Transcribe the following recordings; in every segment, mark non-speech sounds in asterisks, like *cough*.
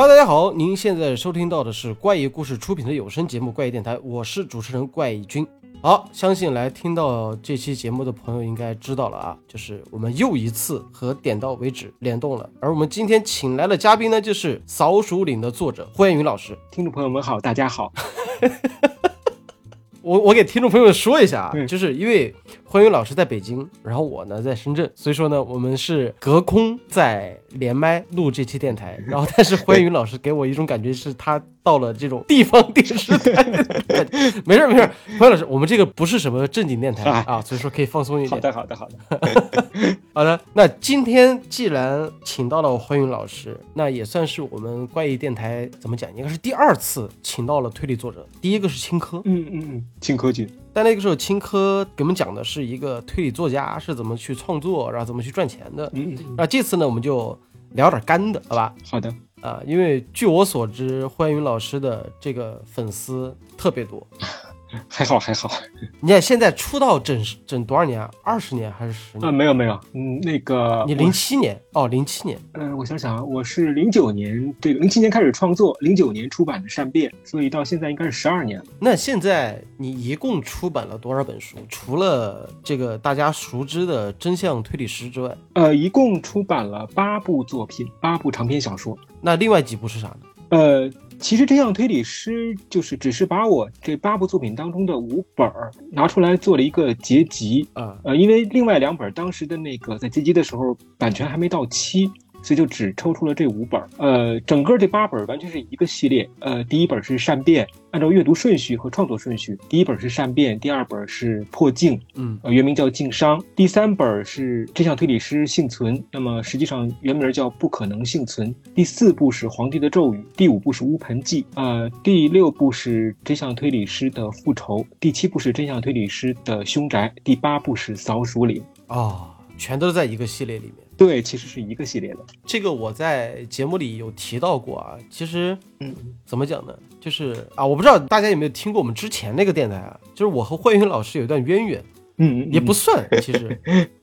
Hello，大家好，您现在收听到的是怪异故事出品的有声节目《怪异电台》，我是主持人怪异君。好，相信来听到这期节目的朋友应该知道了啊，就是我们又一次和点到为止联动了。而我们今天请来的嘉宾呢，就是《扫鼠岭》的作者霍彦云老师。听众朋友们好，大家好。*laughs* 我我给听众朋友们说一下啊，嗯就是因为欢云老师在北京，然后我呢在深圳，所以说呢我们是隔空在连麦录这期电台。然后但是欢云老师给我一种感觉是他到了这种地方电视台。没事儿没事儿，欢云老师，我们这个不是什么正经电台哎啊，所以说可以放松一点。好的，好的，好的。*laughs* 好的，那今天既然请到了欢云老师，那也算是我们怪异电台怎么讲，应该是第二次请到了推理作者，第一个是青稞。嗯嗯嗯，青稞君。但那个时候，青稞给我们讲的是一个推理作家是怎么去创作，然后怎么去赚钱的。嗯那这次呢，我们就聊点干的，好吧？好的。啊，因为据我所知，欢云老师的这个粉丝特别多。还好还好。你看现在出道整整多少年啊？二十年还是十啊，呃？没有没有，嗯，那个你零七年哦，零七年。呃，我想想啊，我是零九年这个零七年开始创作，零九年出版的《善变》，所以到现在应该是十二年了。那现在你一共出版了多少本书？除了这个大家熟知的《真相推理师》之外，呃，一共出版了八部作品，八部长篇小说。那另外几部是啥呢？呃，其实真相推理师就是只是把我这八部作品当中的五本儿拿出来做了一个结集，啊，呃，因为另外两本当时的那个在结集的时候版权还没到期，所以就只抽出了这五本儿。呃，整个这八本儿完全是一个系列。呃，第一本是善变，按照阅读顺序和创作顺序，第一本是善变，第二本是破镜，嗯呃，原名叫镜商。第三本是真相推理师幸存，那么实际上原名叫不可能幸存。第四部是皇帝的咒语，第五部是乌盆记，呃，第六部是真相推理师的复仇，第七部是真相推理师的凶宅，第八部是扫鼠岭。哦，全都在一个系列里面。对，其实是一个系列的。这个我在节目里有提到过啊。其实嗯，怎么讲呢？就是啊，我不知道大家有没有听过我们之前那个电台啊，就是我和慧云老师有一段渊源，嗯嗯，也不算，其实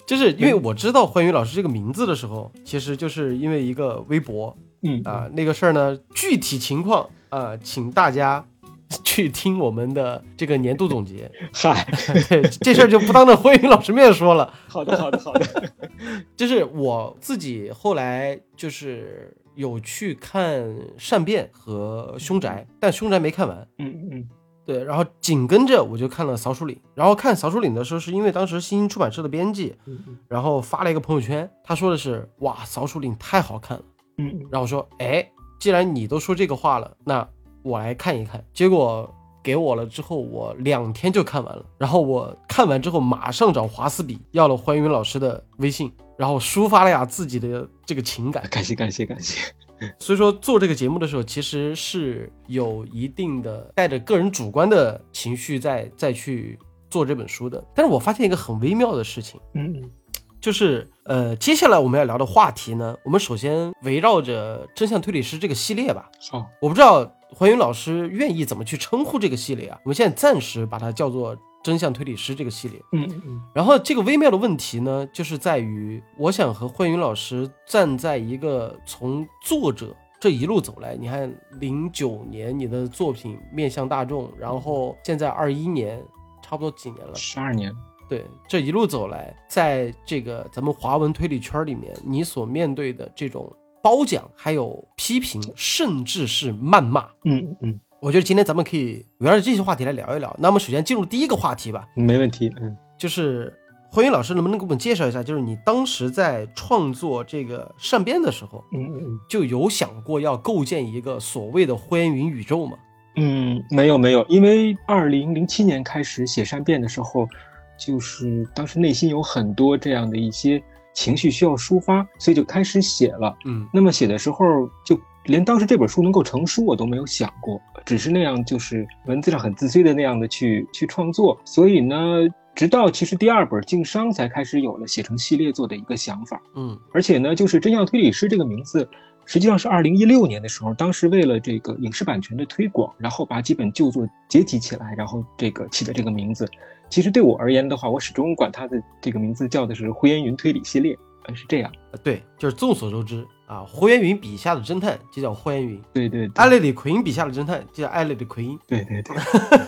就是因为我知道慧云老师这个名字的时候，其实就是因为一个微博嗯啊，那个事儿呢，具体情况啊，请大家 *laughs* 去听我们的这个年度总结。嗨，*laughs* 这事儿就不当着辉云老师面说了。好的好的好的。*laughs* 就是我自己后来就是有去看《善变》和《凶宅》，但《凶宅》没看完。嗯嗯嗯对，然后紧跟着我就看了《扫鼠岭》，然后看《扫鼠岭》的时候，是因为当时新兴出版社的编辑，然后发了一个朋友圈，他说的是哇，《扫鼠岭》太好看了。嗯嗯，然后我说，哎，既然你都说这个话了，那我来看一看。结果给我了之后，我两天就看完了。然后我看完之后，马上找华斯比要了欢云老师的微信，然后抒发了呀自己的这个情感。感谢感谢感谢。所以说做这个节目的时候，其实是有一定的带着个人主观的情绪在再去做这本书的。但是我发现一个很微妙的事情。嗯嗯就是呃，接下来我们要聊的话题呢，我们首先围绕着真相推理师这个系列吧。好，我不知道黄云老师愿意怎么去称呼这个系列啊？我们现在暂时把它叫做真相推理师这个系列。嗯嗯嗯然后这个微妙的问题呢，就是在于我想和慧云老师站在一个从作者这一路走来，你看零九年你的作品面向大众，然后现在二一年，差不多几年了？十二年。对，这一路走来，在这个咱们华文推理圈里面，你所面对的这种褒奖、还有批评，甚至是谩骂，嗯嗯我觉得今天咱们可以围绕着这些话题来聊一聊。那么，首先进入第一个话题吧，嗯，没问题。嗯。就是欢云老师能不能给我们介绍一下，就是你当时在创作这个善变的时候，嗯嗯就有想过要构建一个所谓的灰云宇宙吗？嗯，没有没有，因为二零零七年开始写善变的时候，就是当时内心有很多这样的一些情绪需要抒发，所以就开始写了。嗯那么写的时候，就连当时这本书能够成书我都没有想过，只是那样就是文字上很自私的那样的去去创作。所以呢，直到其实第二本《经商》才开始有了写成系列作的一个想法。嗯而且呢，就是真相推理师这个名字，实际上是二零一六年的时候，当时为了这个影视版权的推广，然后把几本旧作结集起来，然后这个起的这个名字。其实对我而言的话，我始终管它的这个名字叫的是呼延云推理系列，呃，是这样。呃对，就是众所周知，啊，胡元云笔下的侦探就叫胡元云，对对对艾略里奎因笔下的侦探就叫艾略里奎因。对对对，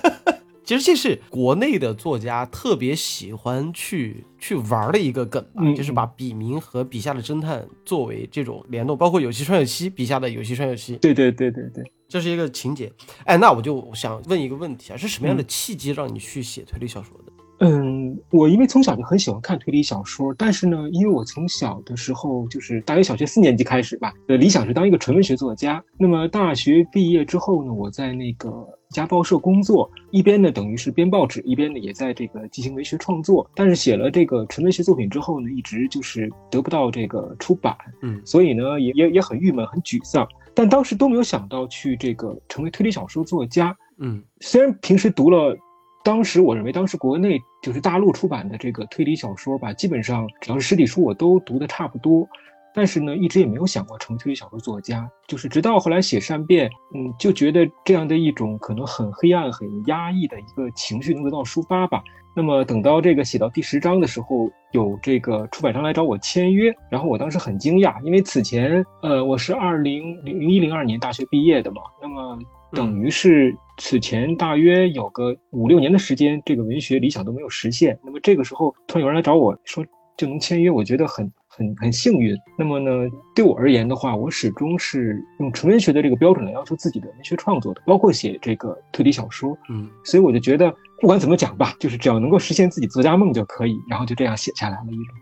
*laughs* 其实这是国内的作家特别喜欢去去玩的一个梗吧，嗯就是把笔名和笔下的侦探作为这种联动，包括有栖川有希笔下的有栖川有希，对对对对对。这是一个情节。哎，那我就想问一个问题啊，是什么样的契机让你去写推理小说的？嗯，我因为从小就很喜欢看推理小说，但是呢，因为我从小的时候就是大约小学四年级开始吧，呃，理想是当一个纯文学作家。那么大学毕业之后呢，我在那个一家报社工作，一边呢等于是编报纸，一边呢也在这个进行文学创作。但是写了这个纯文学作品之后呢，一直就是得不到这个出版，嗯所以呢也也也很郁闷，很沮丧。但当时都没有想到去这个成为推理小说作家，嗯虽然平时读了，当时我认为当时国内就是大陆出版的这个推理小说吧，基本上只要是实体书我都读的差不多，但是呢，一直也没有想过成为推理小说作家。就是直到后来写善变，嗯，就觉得这样的一种可能很黑暗、很压抑的一个情绪能得到抒发吧。那么等到这个写到第十章的时候，有这个出版商来找我签约，然后我当时很惊讶，因为此前呃我是二零零一零二年大学毕业的嘛，那么等于是此前大约有个五六年的时间，这个文学理想都没有实现。那么这个时候突然有人来找我说就能签约，我觉得很很很幸运。那么呢，对我而言的话，我始终是用纯文学的这个标准来要求自己的文学创作的，包括写这个推理小说。嗯所以我就觉得不管怎么讲吧，就是只要能够实现自己作家梦就可以，然后就这样写下来了一路。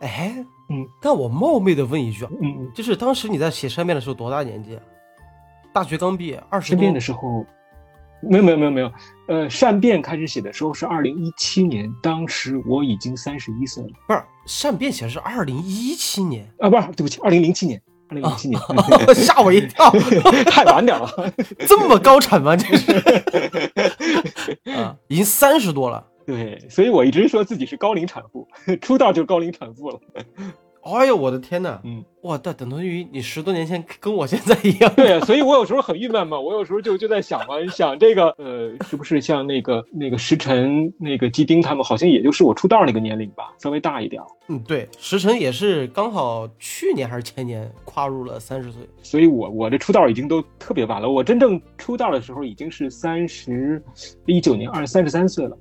哎，嗯，但我冒昧的问一句啊，嗯嗯，就是当时你在写善变的时候多大年纪啊？大学刚毕业，二十多善变的时候，没有没有没有没有，呃，善变开始写的时候是二零一七年，当时我已经三十一岁了不是善变写的是二零一七年，啊，不是，对不起，二零零七年，二零零七年，吓我一跳，*laughs* 太晚点了。这么高产吗？这是 *laughs* 啊，已经三十多了。对，所以我一直说自己是高龄产妇，出道就是高龄产妇了。哎呦，我的天呐！嗯，哇，那等同于你十多年前跟我现在一样。对，所以我有时候很郁闷嘛，我有时候就就在想嘛，想这个呃，是不是像那个那个石晨、那个基丁他们，好像也就是我出道那个年龄吧，稍微大一点。嗯，对，石晨也是刚好去年还是前年跨入了三十岁。所以我我这出道已经都特别晚了，我真正出道的时候已经是三十一九年二三十三岁了。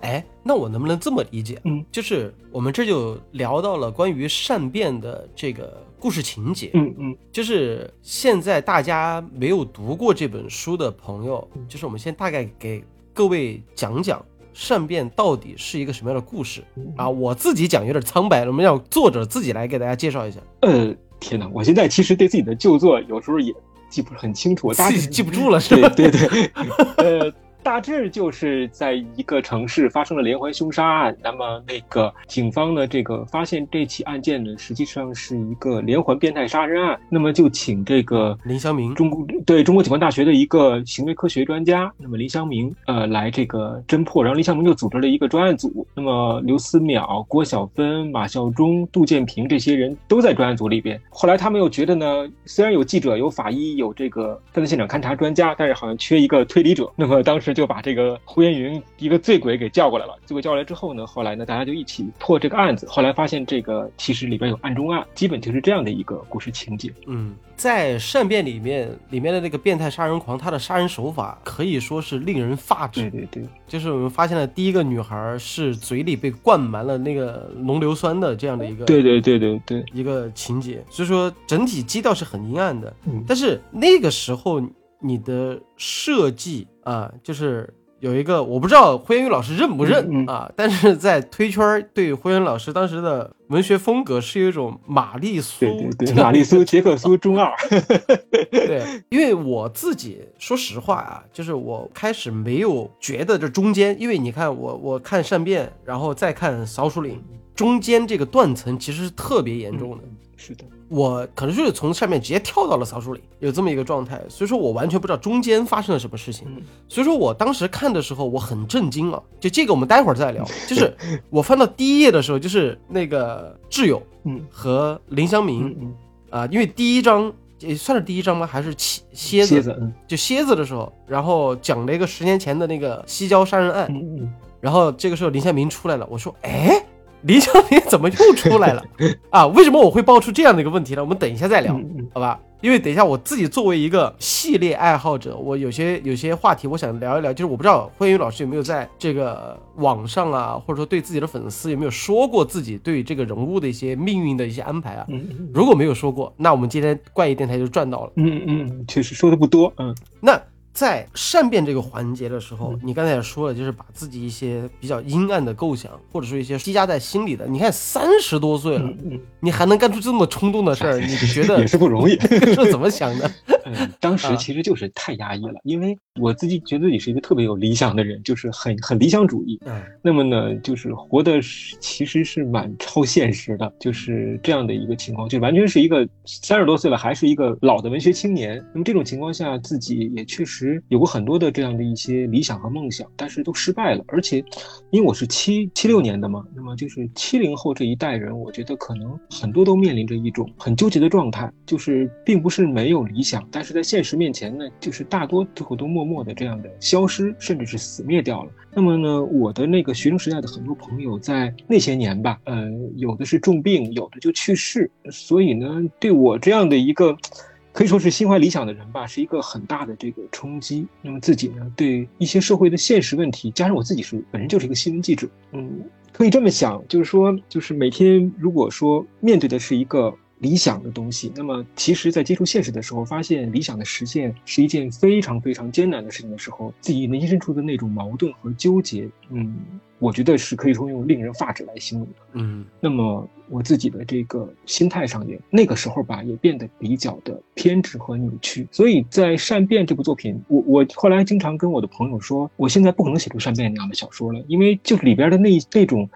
哎，那我能不能这么理解？嗯，就是我们这就聊到了关于善变的这个故事情节。嗯嗯就是现在大家没有读过这本书的朋友，就是我们先大概给各位讲讲善变到底是一个什么样的故事啊？我自己讲有点苍白了，我们让作者自己来给大家介绍一下，呃，天哪，我现在其实对自己的旧作有时候也记不是很清楚，自致己记不住了是吧？对对对，呃，大致就是在一个城市发生了连环凶杀案，那么那个警方呢，这个发现这起案件呢，实际上是一个连环变态杀人案，那么就请这个林祥明中国对中国警官大学的一个行为科学专家，那么林祥明呃来这个侦破，然后林祥明就组织了一个专案组，那么刘思淼、郭晓芬、马孝忠、杜建平这些人都在专案组里边。后来他们又觉得呢，虽然有记者、有法医、有这个犯罪现场勘查专家，但是好像缺一个推理者，那么当时就把这个胡延云一个醉鬼给叫过来了。醉鬼叫过来之后呢，后来呢大家就一起破这个案子，后来发现这个其实里边有案中案，基本就是这样的一个故事情节。嗯，在善变里面，里面的那个变态杀人狂，他的杀人手法可以说是令人发指。对对对。就是我们发现了第一个女孩是嘴里被灌满了那个浓硫酸的这样的一个对对对对对，一个情节，所以说整体基调是很阴暗的。嗯但是那个时候你的设计啊，就是有一个我不知道胡彦宇老师认不认、嗯嗯啊，但是在推圈儿对胡彦宇老师当时的文学风格是有一种玛丽苏对对对，玛丽苏、*laughs* 杰克苏中二，对，因为我自己说实话啊，就是我开始没有觉得这中间，因为你看我我看善变，然后再看扫鼠岭，中间这个断层其实是特别严重的。是的，我可能就是从上面直接跳到了扫鼠岭，有这么一个状态，所以说我完全不知道中间发生了什么事情。嗯所以说我当时看的时候我很震惊啊，就这个我们待会儿再聊。*laughs* 就是我翻到第一页的时候，就是那个挚友嗯和林祥明啊、因为第一章也算是第一章吗？还是蝎蝎子？蝎子，嗯就蝎子的时候，然后讲了一个十年前的那个西郊杀人案，嗯嗯，然后这个时候林宪明出来了，我说，哎，理想品怎么又出来了 *laughs* 啊？为什么我会爆出这样的一个问题呢？我们等一下再聊，好吧？因为等一下我自己作为一个系列爱好者，我有些有些话题我想聊一聊，就是我不知道慧云老师有没有在这个网上啊，或者说对自己的粉丝有没有说过自己对这个人物的一些命运的一些安排啊？如果没有说过，那我们今天怪异电台就赚到了。嗯嗯，确实说的不多，嗯那在善变这个环节的时候嗯，你刚才也说了，就是把自己一些比较阴暗的构想，或者说一些积压在心里的，你看三十多岁了，你还能干出这么冲动的事儿，你觉得 *laughs* 也是不容易。*laughs* 是怎么想的？嗯，当时啊其实就是太压抑了，因为我自己觉得自己是一个特别有理想的人，就是很很理想主义。嗯那么呢，就是活的其实是蛮超现实的，就是这样的一个情况，就完全是一个三十多岁了还是一个老的文学青年。那么这种情况下，自己也确实有过很多的这样的一些理想和梦想，但是都失败了。而且，因为我是七七六年的嘛，那么就是七零后这一代人，我觉得可能很多都面临着一种很纠结的状态，就是并不是没有理想，但是在现实面前呢，就是大多最后都默默的这样的消失，甚至是死灭掉了。那么呢，我的那个学生时代的很多朋友在那些年吧，呃，有的是重病，有的就去世，所以呢，对我这样的一个可以说是心怀理想的人吧，是一个很大的这个冲击。那么自己呢，对一些社会的现实问题，加上我自己是本人就是一个新闻记者，嗯，可以这么想，就是说，就是每天如果说面对的是一个理想的东西，那么其实，在接触现实的时候，发现理想的实现是一件非常非常艰难的事情的时候，自己内心深处的那种矛盾和纠结，嗯，我觉得是可以说用令人发指来形容的。嗯那么我自己的这个心态上也那个时候吧，也变得比较的偏执和扭曲。所以在《善变》这部作品，我我后来经常跟我的朋友说，我现在不可能写出《善变》那样的小说了，因为就里边的那那种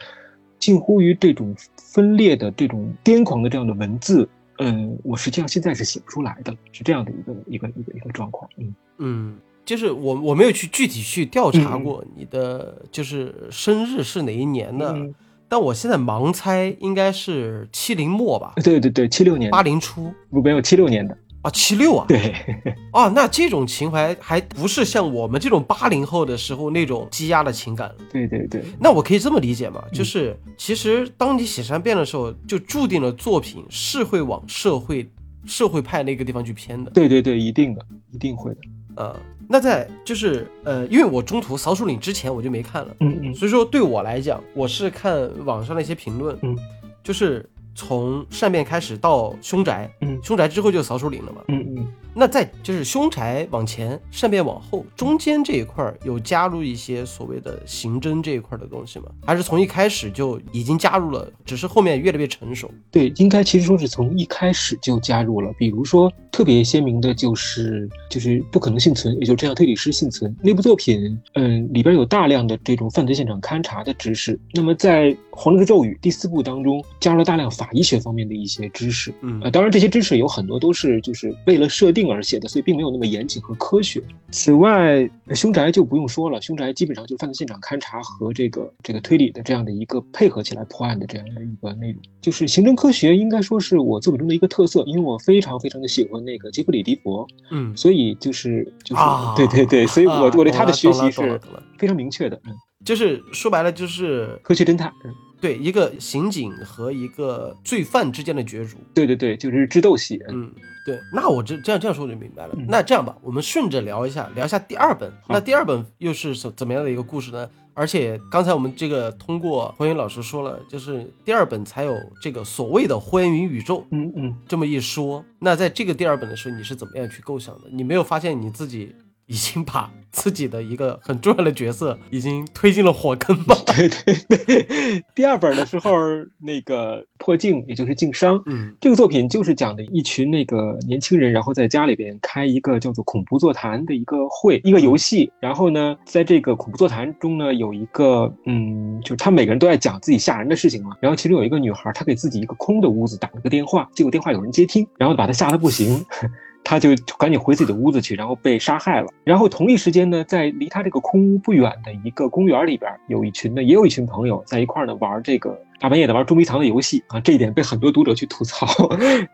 近乎于这种分裂的这种癫狂的这样的文字，嗯，我实际上现在是写不出来的，是这样的一个一个一个一个状况。嗯。嗯，就是我我没有去具体去调查过你的就是生日是哪一年的，嗯，但我现在盲猜应该是七零末吧，对对对，七六年的。八零初不没有七六年的，啊，七六啊，对，*laughs* 啊，那这种情怀还不是像我们这种八零后的时候那种积压的情感了。对对对，那我可以这么理解吗？就是其实当你写善变的时候，就注定了作品是会往社会社会派那个地方去偏的。对对对，一定的，一定会的。呃，那在就是呃，因为我中途扫鼠岭之前我就没看了，嗯嗯所以说对我来讲，我是看网上的一些评论，嗯，就是从善变开始到凶宅，嗯凶宅之后就扫鼠岭了嘛。嗯嗯。那在就是凶宅往前，善变往后，中间这一块儿有加入一些所谓的刑侦这一块儿的东西吗？还是从一开始就已经加入了，只是后面越来越成熟？对，应该其实说是从一开始就加入了。比如说特别鲜明的就是就是不可能幸存，也就是这样推理师幸存那部作品，嗯，里边有大量的这种犯罪现场勘查的知识。那么在《黄历的咒语》第四部当中，加入了大量法医学方面的一些知识。嗯呃，当然这些知识有很多都是就是为了设定而写的，所以并没有那么严谨和科学。此外，呃凶宅就不用说了，凶宅基本上就是犯罪现场勘查和这个这个推理的这样的一个配合起来破案的这样的一个内容。就是刑侦科学应该说是我作品中的一个特色，因为我非常非常的喜欢那个杰弗里·迪佛，嗯所以就是就是、啊，对对对，所以我、啊我对他的学习是非常明确的，嗯，就是说白了就是科学侦探，嗯，对一个刑警和一个罪犯之间的角逐。对对对，就是智斗戏，嗯嗯，对，那我这这样这样说我就明白了。嗯那这样吧，我们顺着聊一下，聊一下第二本。那第二本又是怎怎么样的一个故事呢？而且刚才我们这个通过火云老师说了，就是第二本才有这个所谓的火焰云宇宙嗯嗯。这么一说。那在这个第二本的时候，你是怎么样去构想的？你没有发现你自己已经把自己的一个很重要的角色已经推进了火坑吧？*laughs* 对对对，第二本的时候，那个破镜，也就是镜商，嗯这个作品就是讲的一群那个年轻人，然后在家里边开一个叫做恐怖座谈的一个会，一个游戏。然后呢，在这个恐怖座谈中呢，有一个嗯，就是他每个人都在讲自己吓人的事情嘛。然后其中有一个女孩，她给自己一个空的屋子打了个电话，结果电话有人接听，然后把她吓得不行。他就赶紧回自己的屋子去，然后被杀害了。然后同一时间呢，在离他这个空屋不远的一个公园里边，有一群呢，也有一群朋友在一块儿呢玩这个大半夜的玩捉迷藏的游戏啊。这一点被很多读者去吐槽。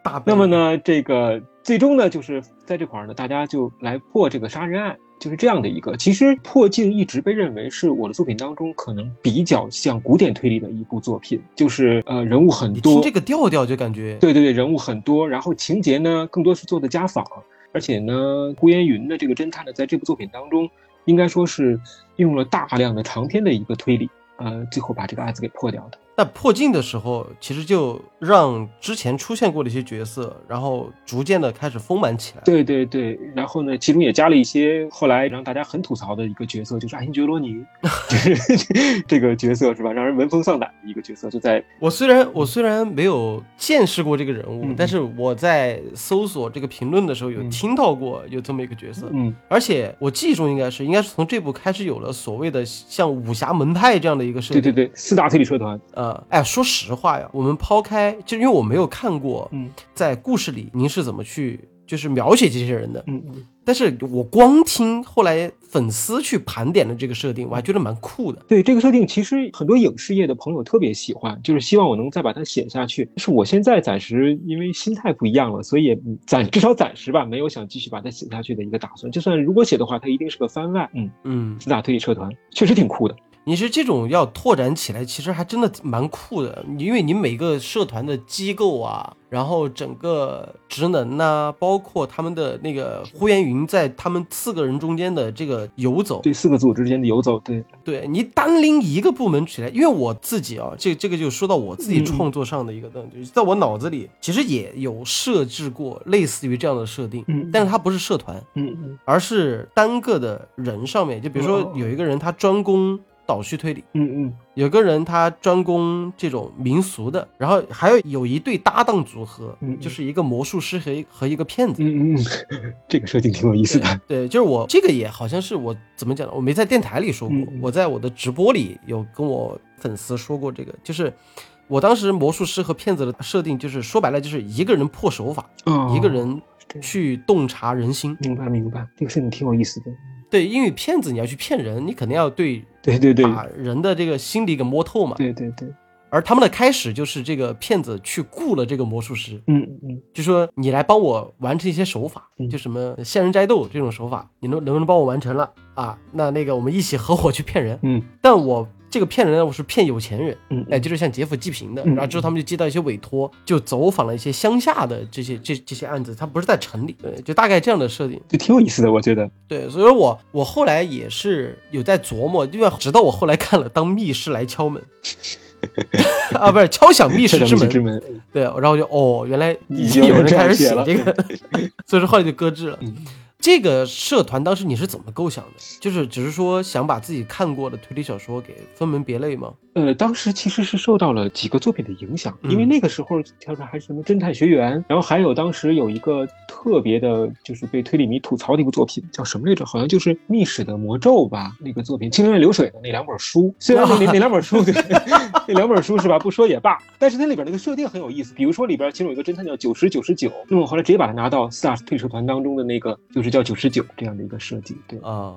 大那么呢，这个最终呢，就是在这块儿呢，大家就来破这个杀人案。就是这样的一个。其实《破镜》一直被认为是我的作品当中可能比较像古典推理的一部作品，就是呃人物很你多听，这个调调就感觉，对对对，人物很多，然后情节呢更多是做的家访，而且呢，顾烟云的这个侦探呢，在这部作品当中，应该说是运用了大量的长篇的一个推理，呃，最后把这个案子给破掉的。那破镜的时候，其实就让之前出现过的一些角色，然后逐渐的开始丰满起来。对对对，然后呢，其中也加了一些后来让大家很吐槽的一个角色，就是爱新觉罗尼，*laughs* 就是这个角色是吧，让人闻风丧胆的一个角色，就在我虽然我虽然没有见识过这个人物，嗯但是我在搜索这个评论的时候有嗯听到过有这么一个角色，嗯而且我记忆中应该是应该是从这部开始有了所谓的像武侠门派这样的一个设定。对对对，四大推理社团，呃，哎，说实话呀，我们抛开，就因为我没有看过，嗯在故事里您是怎么去就是描写这些人的，嗯嗯，但是我光听后来粉丝去盘点的这个设定，我还觉得蛮酷的。对这个设定，其实很多影视业的朋友特别喜欢，就是希望我能再把它写下去。但是我现在暂时因为心态不一样了，所以也暂至少暂时吧，没有想继续把它写下去的一个打算。就算如果写的话，它一定是个番外。嗯，嗯，四大推理社团确实挺酷的。你是这种要拓展起来，其实还真的蛮酷的，因为你每个社团的机构啊，然后整个职能呐、包括他们的那个呼延云在他们四个人中间的这个游走，对四个组之间的游走，对，对你单拎一个部门起来，因为我自己啊，这这个就说到我自己嗯创作上的一个东西，在我脑子里其实也有设置过类似于这样的设定，嗯但是它不是社团，嗯嗯。而是单个的人上面，就比如说哦。有一个人他专攻倒叙推理。嗯嗯有个人他专攻这种民俗的，然后还有有一对搭档组合，嗯嗯就是一个魔术师和一和一个骗子。嗯嗯嗯，*laughs* 这个设定挺有意思的。对，就是我这个也好像是我怎么讲呢？我没在电台里说过，我在我的直播里有跟我粉丝说过这个，就是我当时魔术师和骗子的设定，就是说白了就是一个人破手法，哦一个人去洞察人心。明白明白，这个设定挺有意思的。对，因为骗子你要去骗人，你肯定要对对对对把人的这个心理给摸透嘛。对对对，而他们的开始就是这个骗子去雇了这个魔术师，嗯嗯就说你来帮我完成一些手法，嗯就什么仙人摘豆这种手法，你能能不能帮我完成了啊？那那个我们一起合伙去骗人。嗯但我这个骗人呢，我是骗有钱人，嗯，哎，就是像劫富济贫的。嗯然后之后他们就接到一些委托，就走访了一些乡下的这些这这些案子，他不是在城里，对，就大概这样的设定。就挺有意思的，我觉得。对，所以说我我后来也是有在琢磨，因为直到我后来看了《当密室来敲门》*laughs* 啊，不是敲响密室之门，之门，对，然后就哦，原来已已经经有人开始写了写这个，*laughs* 所以说后来就搁置了。嗯这个社团当时你是怎么构想的？就是只是说想把自己看过的推理小说给分门别类吗？呃，当时其实是受到了几个作品的影响，嗯因为那个时候跳出来还是什么侦探学员，然后还有当时有一个特别的，就是被推理迷吐槽的一部作品，叫什么来着？好像就是《密室的魔咒》吧，那个作品《清流流水》的那两本书。虽然那那 *laughs* 那两本书，对，*laughs* 那两本书是吧？不说也罢，但是它里边那个设定很有意思。比如说里边其中有一个侦探叫九十九十九，那么我后来直接把它拿到 SARS 退社团当中的那个，就是叫九十九这样的一个设计。对，啊、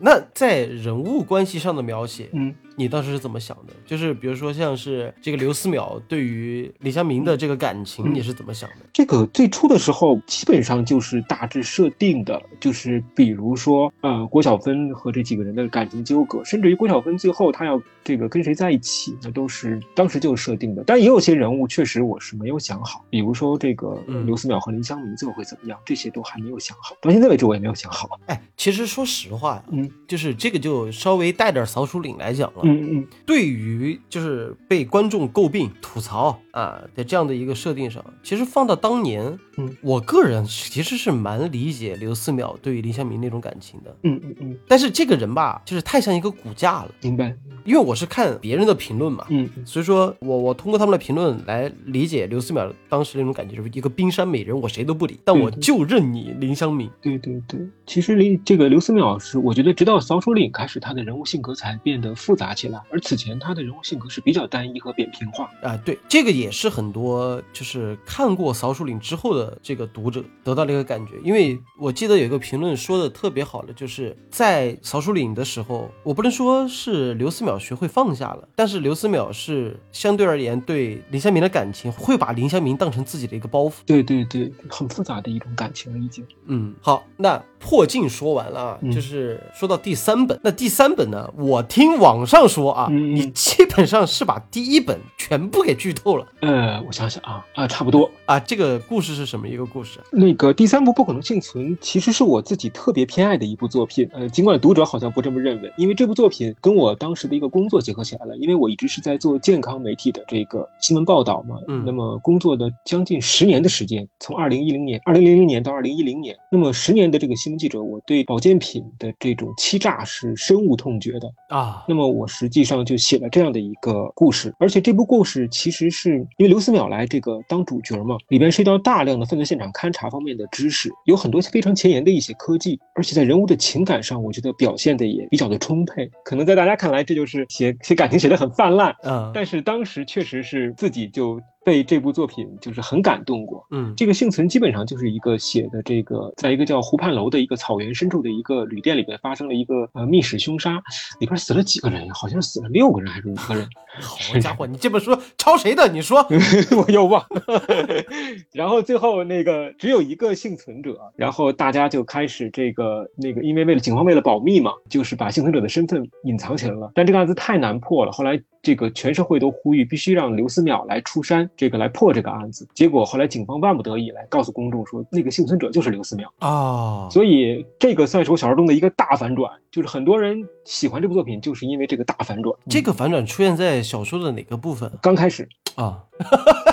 那在人物关系上的描写，嗯。你当时是怎么想的？就是比如说像是这个刘思邈对于李香明的这个感情，嗯你是怎么想的？这个最初的时候，基本上就是大致设定的，就是比如说，呃，郭晓芬和这几个人的感情纠葛，甚至于郭晓芬最后她要这个跟谁在一起，那都是当时就设定的。但也有些人物确实我是没有想好，比如说这个嗯刘思邈和林香明最后会怎么样，这些都还没有想好。到现在为止我也没有想好。哎，其实说实话呀，嗯就是这个就稍微带点扫帚领来讲了。嗯嗯对于就是被观众诟病、吐槽啊的这样的一个设定上，其实放到当年，嗯，我个人其实是蛮理解刘思邈对于林湘明那种感情的。嗯嗯嗯，但是这个人吧，就是太像一个骨架了，明白。因为我是看别人的评论嘛，嗯所以说我我通过他们的评论来理解刘思邈当时那种感觉，就是一个冰山美人，我谁都不理，但我就认你林湘明。对对对，其实林这个刘思邈是，我觉得直到扫帚岭开始，他的人物性格才变得复杂起来，而此前他的人物性格是比较单一和扁平化。啊，对，这个也是很多就是看过《扫帚岭》之后的这个读者得到了一个感觉，因为我记得有一个评论说的特别好的，就是在《扫帚岭》的时候，我不能说是刘思邈学会放下了，但是刘思邈是相对而言对林香明的感情会把林香明当成自己的一个包袱。对对对，很复杂的一种感情了已经。嗯，好，那破镜说完了就是说到第三本。那第三本呢，我听网上说啊，你基本上是把第一本全部给剧透了呃，我想想啊啊，差不多。啊。这个故事是什么一个故事？那个第三部《不可能幸存》其实是我自己特别偏爱的一部作品，呃，尽管读者好像不这么认为，因为这部作品跟我当时的一个工作结合起来了，因为我一直是在做健康媒体的这个新闻报道嘛，嗯那么工作的将近十年的时间，从二零一零年、二零零零年到二零一零年，那么十年的这个新闻记者，我对保健品的这种欺诈是深恶痛绝的，啊，那么我实际上就写了这样的一个故事，而且这部故事其实是因为刘思淼来这个当主角嘛，里边涉及到大量的犯罪现场勘查方面的知识，有很多非常前沿的一些科技，而且在人物的情感上，我觉得表现的也比较的充沛。可能在大家看来，这就是写写感情写得很泛滥，嗯但是当时确实是自己就被这部作品就是很感动过。嗯这个幸存基本上就是一个写的这个，在一个叫湖畔楼的一个草原深处的一个旅店里面发生了一个呃密室凶杀，里边死了几个人呀？好像死了六个人还是五个人？*laughs* 好家伙，你这本书抄谁的？你说 *laughs* 我又忘了。*laughs* 然后最后那个只有一个幸存者，然后大家就开始这个那个，因为为了警方为了保密嘛，就是把幸存者的身份隐藏起来了。但这个案子太难破了，后来这个全社会都呼吁必须让刘思邈来出山，这个来破这个案子。结果后来警方万不得已来告诉公众说，那个幸存者就是刘思淼。啊，所以这个算是我小说中的一个大反转，就是很多人喜欢这部作品，就是因为这个大反转。这个反转出现在小说的哪个部分刚开始啊？*laughs*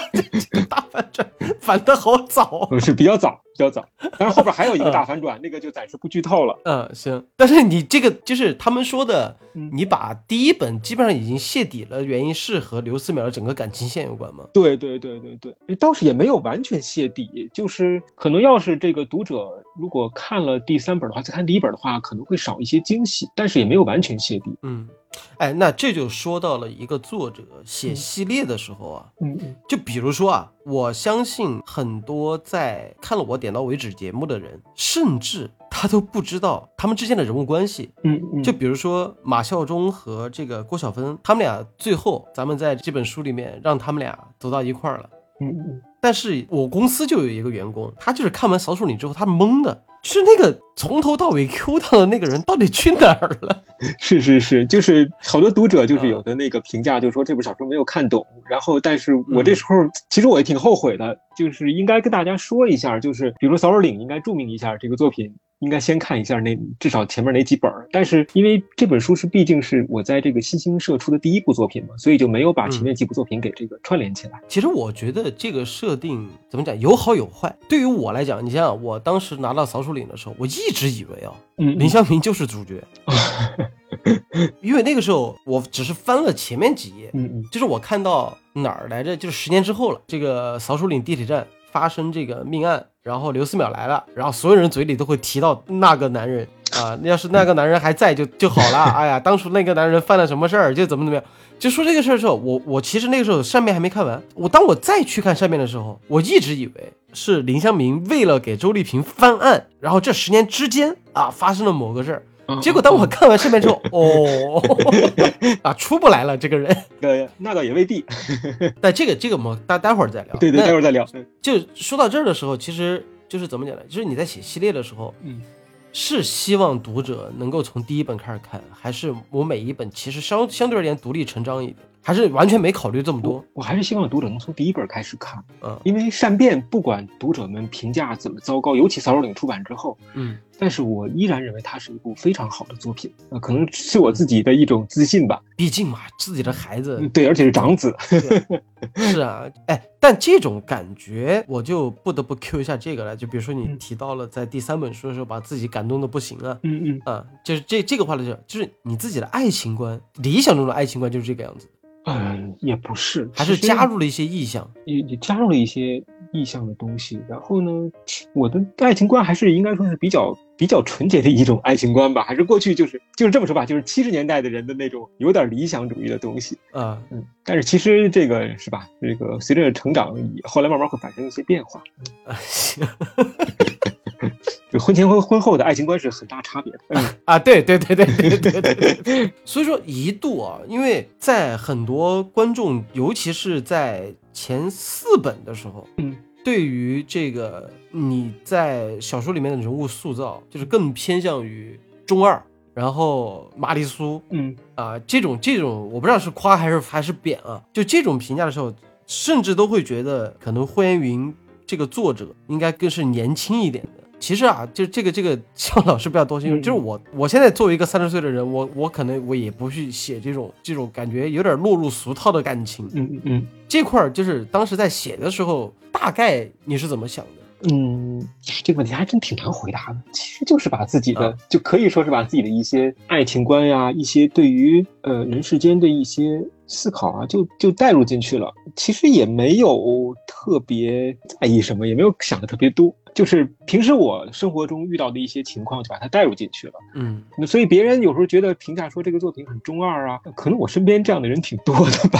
反转反的好早。呃是比较早，比较早，但是后边还有一个大反转，那个就暂时不剧透了。嗯，行，但是你这个就是他们说的，嗯你把第一本基本上已经泄底了，原因是和刘思淼的整个感情线有关吗？对对对对对，倒是也没有完全泄底，就是可能要是这个读者如果看了第三本的话，再看第一本的话，可能会少一些惊喜，但是也没有完全泄底。嗯，哎，那这就说到了一个作者写系列的时候啊，嗯嗯就比如说啊，我相信很多在看了我点到为止节目的人，甚至他都不知道他们之间的人物关系。嗯嗯，就比如说马孝忠和这个郭晓芬，他们俩最后咱们在这本书里面让他们俩走到一块儿了。嗯嗯但是我公司就有一个员工，他就是看完《扫帚岭》之后，他懵的，就是那个从头到尾 Q 到的那个人到底去哪儿了？是是是，就是好多读者就是有的那个评价，就说这部小说没有看懂。然后，但是我这时候其实我也挺后悔的，就是应该跟大家说一下，就是比如说《扫帚岭》应该注明一下这个作品。应该先看一下那至少前面哪几本儿，但是因为这本书是毕竟是我在这个新兴社出的第一部作品嘛，所以就没有把前面几部作品给这个串联起来。其实我觉得这个设定怎么讲有好有坏。对于我来讲，你想想，我当时拿到《扫帚岭》的时候，我一直以为啊，嗯林湘平就是主角，*laughs* 因为那个时候我只是翻了前面几页，嗯嗯。就是我看到哪儿来着，就是十年之后了，这个扫帚岭地铁站发生这个命案，然后刘思淼来了，然后所有人嘴里都会提到那个男人啊，要是那个男人还在就就好了。*laughs* 哎呀，当初那个男人犯了什么事儿，就怎么怎么样。就说这个事儿的时候，我我其实那个时候上面还没看完，我当我再去看上面的时候，我一直以为是林湘明为了给周丽萍翻案，然后这十年之间啊发生了某个事儿。嗯，结果当我看完视频之后，哦，*laughs* 啊出不来了这个人。呃，那倒也未必。*laughs* 但这个这个我们待待会儿再聊。对对，那待会儿再聊。嗯就说到这儿的时候，其实就是怎么讲呢？就是你在写系列的时候，嗯，是希望读者能够从第一本开始看，还是我每一本其实相相对而言独立成章一点，还是完全没考虑这么多？我还是希望读者能从第一本开始看，嗯因为善变不管读者们评价怎么糟糕，尤其《扫帚岭》出版之后，嗯但是我依然认为它是一部非常好的作品。呃，可能是我自己的一种自信吧。毕竟嘛，自己的孩子嗯，对，而且是长子。是啊，哎，但这种感觉我就不得不 Q 一下这个了。就比如说你嗯提到了在第三本书的时候，把自己感动的不行啊。嗯嗯，啊，就是这这个话呢，就就是你自己的爱情观，理想中的爱情观就是这个样子，嗯，也不是，还是加入了一些意象。也也加入了一些意象的东西。然后呢，我的爱情观还是应该说是比较比较纯洁的一种爱情观吧，还是过去就是就是这么说吧，就是七十年代的人的那种有点理想主义的东西。啊，嗯，但是其实这个是吧，这个随着成长，后来慢慢会发生一些变化。啊，行 *laughs* *laughs* 就婚前婚婚后的爱情观是很大差别的。*laughs* 啊对对对对对对对 *laughs* 所以说一度啊因为在很多观众尤其是在前四本的时候嗯。对于这个你在小说里面的人物塑造就是更偏向于中二然后玛丽苏嗯。啊这种这种我不知道是夸还是还是贬啊就这种评价的时候甚至都会觉得可能灰云这个作者应该更是年轻一点的其实啊，就这个这个，希望老师不要多心。嗯 *laughs* 就是我，我现在作为一个三十岁的人，我我可能我也不去写这种这种感觉有点落入俗套的感情。嗯嗯嗯这块儿就是当时在写的时候，大概你是怎么想的？嗯，这个问题还真挺难回答的。其实就是把自己的，啊就可以说是把自己的一些爱情观呀，一些对于呃人世间的一些思考啊，就就带入进去了。其实也没有特别在意什么，也没有想的特别多，就是平时我生活中遇到的一些情况，就把它带入进去了。嗯那所以别人有时候觉得评价说这个作品很中二啊，可能我身边这样的人挺多的吧。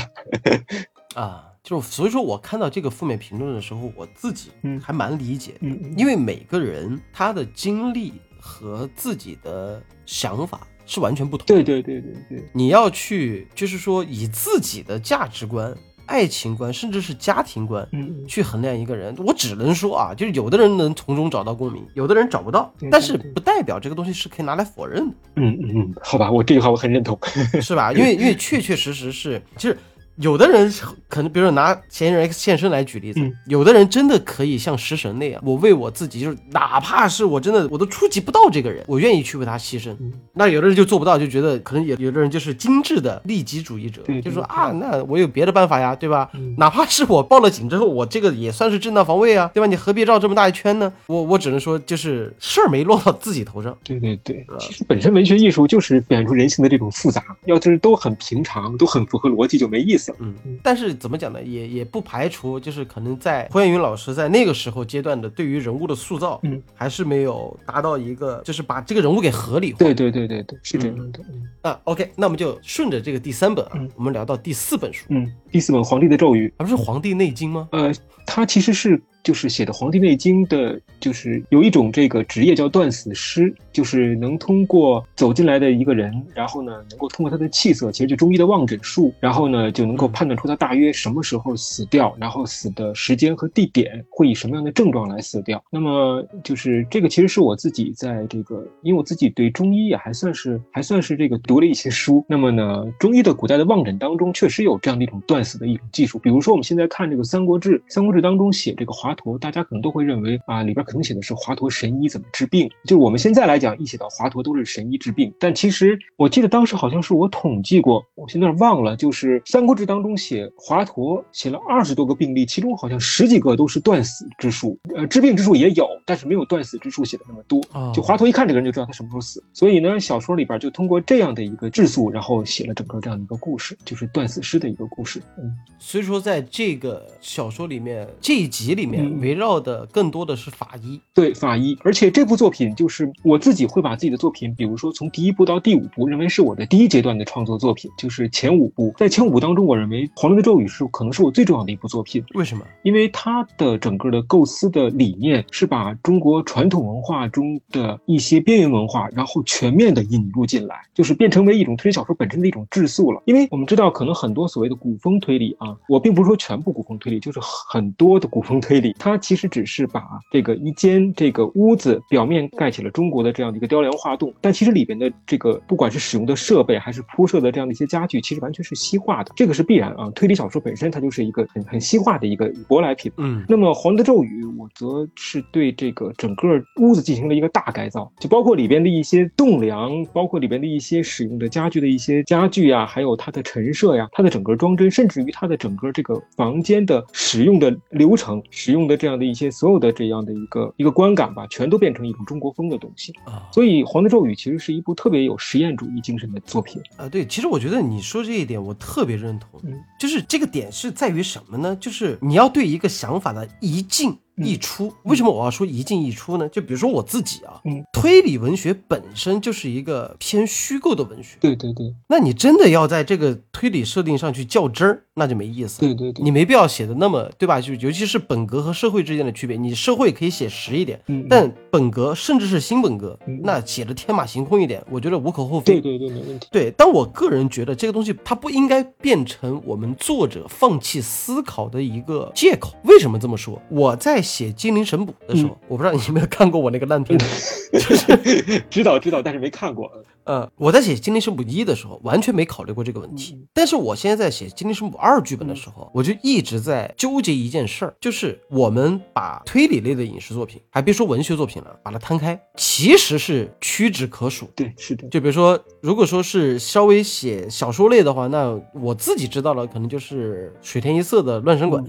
啊，就是所以说我看到这个负面评论的时候，我自己嗯还蛮理解的，嗯因为每个人他的经历和自己的想法是完全不同的。对对对对对，你要去就是说以自己的价值观、爱情观，甚至是家庭观。嗯去衡量一个人，我只能说啊，就是有的人能从中找到共鸣，有的人找不到，但是不代表这个东西是可以拿来否认的。嗯嗯嗯，好吧，我这句话我很认同。*laughs* 是吧？因为因为确确实实是，就是有的人可能，比如说拿《嫌疑人 X 现身》来举例子，嗯有的人真的可以像食神那样，我为我自己，就是哪怕是我真的我都触及不到这个人，我愿意去为他牺牲。嗯那有的人就做不到，就觉得可能有有的人就是精致的利己主义者，对对就说啊，那我有别的办法呀，对吧？嗯哪怕是我报了警之后，我这个也算是正当防卫啊，对吧？你何必绕这么大一圈呢？我我只能说，就是事儿没落到自己头上。对对对吧，其实本身文学艺术就是表现出人性的这种复杂，要就是都很平常，都很符合逻辑就没意思了。嗯，但是怎么讲呢？也也不排除，就是可能在胡彦云老师在那个时候阶段的对于人物的塑造，嗯，还是没有达到一个，就是把这个人物给合理化。对对对对对，是这样的。嗯啊，OK，那我们就顺着这个第三本啊，嗯我们聊到第四本书，嗯，第四本《皇帝的咒语》，而不是《黄帝内经》吗？呃，它其实是就是写的《黄帝内经》的，就是有一种这个职业叫断死师，就是能通过走进来的一个人，然后呢，能够通过他的气色，其实就中医的望诊术，然后呢，就能够判断出他大约什么时候死掉，然后死的时间和地点会以什么样的症状来死掉。那么就是这个，其实是我自己在这个，因为我自己对中医也还算是还算是这个读了一些书。那么呢，中医的古代的望诊当中，确实有这样的一种断死的一种技术。比如说我们现在看这个《三国志》，《三国志》当中写这个华佗，大家可能都会认为啊，里边可能写的是华佗神医怎么治病。就是我们现在来讲，一写到华佗都是神医治病，但其实我记得当时好像是我统计过，我现在忘了，就是《三国志》当中写华佗写了二十多个病例，其中好像十几个都是断死之术，呃，治病之术也有，但是没有断死之术写的那么多。哦就华佗一看这个人就知道他什么时候死，所以呢，小说里边就通过这样的一个质素，然后写了整个这样的一个故事，就是断死师的一个故事。嗯，所以说，在这个小说里面，这一集里面嗯围绕的更多的是法医。对，法医。而且这部作品就是我自己会把自己的作品，比如说从第一部到第五部，认为是我的第一阶段的创作作品，就是前五部。在前五部当中，我认为《黄龙的咒语》是可能是我最重要的一部作品。为什么？因为它的整个的构思的理念是把中国传统文化中的一些边缘文化，然后全面的引入进来，就是变成为一种推理小说本身的一种质素了。因为我们知道，可能很多所谓的古风推理啊，我并不是说全部古风推理，就是很多的古风推理，它其实只是把这个一间这个屋子表面盖起了中国的这样的一个雕梁画栋，但其实里边的这个不管是使用的设备还是铺设的这样的一些家具，其实完全是西化的，这个是必然啊。推理小说本身它就是一个很很西化的一个舶来品。嗯。那么《黄帝的咒语》，我则是对这个整个屋子进行了一个大改造，就包括里边的一些栋梁，包括里边的一些使用的家具的一些家具呀，还有它的陈设呀，它的整个装帧，甚至于它的整个这个房间的使用的流程、使用的这样的一些所有的这样的一个一个观感吧，全都变成一种中国风的东西。啊所以《黄的咒语》其实是一部特别有实验主义精神的作品。啊，对，其实我觉得你说这一点我特别认同，嗯就是这个点是在于什么呢？就是你要对一个想法的一进溢出。为什么我要说一进一出呢？就比如说我自己啊，嗯推理文学本身就是一个偏虚构的文学，对对对那你真的要在这个推理设定上去较真儿，那就没意思。对对对，你没必要写的那么，对吧？就尤其是本格和社会之间的区别，你社会可以写实一点，嗯，但本格甚至是新本格嗯，那写的天马行空一点，我觉得无可厚非。对对对，没问题。对，但我个人觉得这个东西它不应该变成我们作者放弃思考的一个借口。为什么这么说？我在写《精灵神捕》的时候，我不知道你有没有看过我那个烂片 *laughs* 就是。*laughs* 知道知道，但是没看过。呃，我在写《精灵神捕一》的时候，完全没考虑过这个问题。但是我现在在写《精灵神捕二》剧本的时候，我就一直在纠结一件事儿，就是我们把推理类的影视作品，还别说文学作品了，把它摊开，其实是屈指可数。对，是的。就比如说，如果说是稍微写小说类的话，那我自己知道了，可能就是水天一色的《乱神馆》，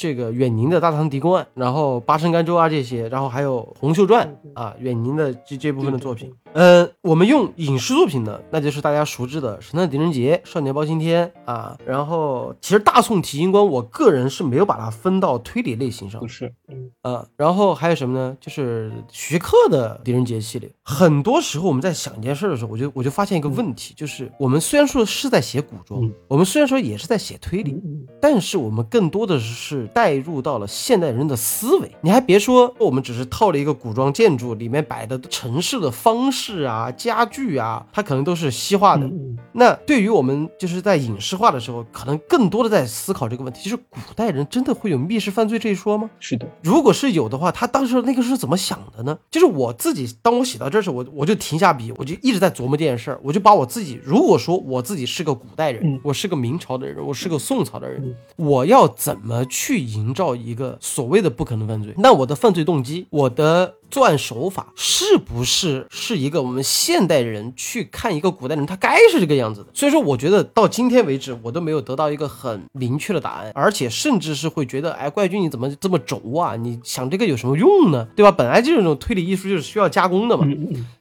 这个远宁的《大唐狄公案》，然后八神甘州啊这些，然后还有《洪秀传》啊，远宁的这这部分的作品。呃，我们用影视作品呢，那就是大家熟知的《神探狄仁杰》《少年包青天》啊，然后其实《大宋提刑官》，我个人是没有把它分到推理类型上不是，嗯啊，然后还有什么呢？就是徐克的狄仁杰系列。很多时候我们在想一件事的时候，我就我就发现一个问题，就是我们虽然说是在写古装，嗯我们虽然说也是在写推理，嗯但是我们更多的是带入到了现代人的思维。你还别说，我们只是套了一个古装建筑里面摆的城市的方式啊、家具啊，它可能都是西化的。嗯那对于我们就是在影视化的时候，可能更多的在思考这个问题，就是古代人真的会有密室犯罪这一说吗？是的，如果是有的话，他当时那个是怎么想的呢？就是我自己，当我写到这儿时，我我就停下笔，我就一直在琢磨这件事儿，我就把我自己，如果说我自己是个古代人，嗯我是个明朝的人，我是个宋朝的人，嗯我要怎么去营造一个所谓的不可能犯罪？那我的犯罪动机，我的作案手法，是不是是一个我们现代人去看一个古代人，他该是这个样子的？所以说，我觉得到今天为止，我都没有得到一个很明确的答案，而且甚至是会觉得，哎，怪君你怎么这么轴啊？你想这个有什么用呢？对吧？本来就是这种推理艺术就是需要加工的嘛。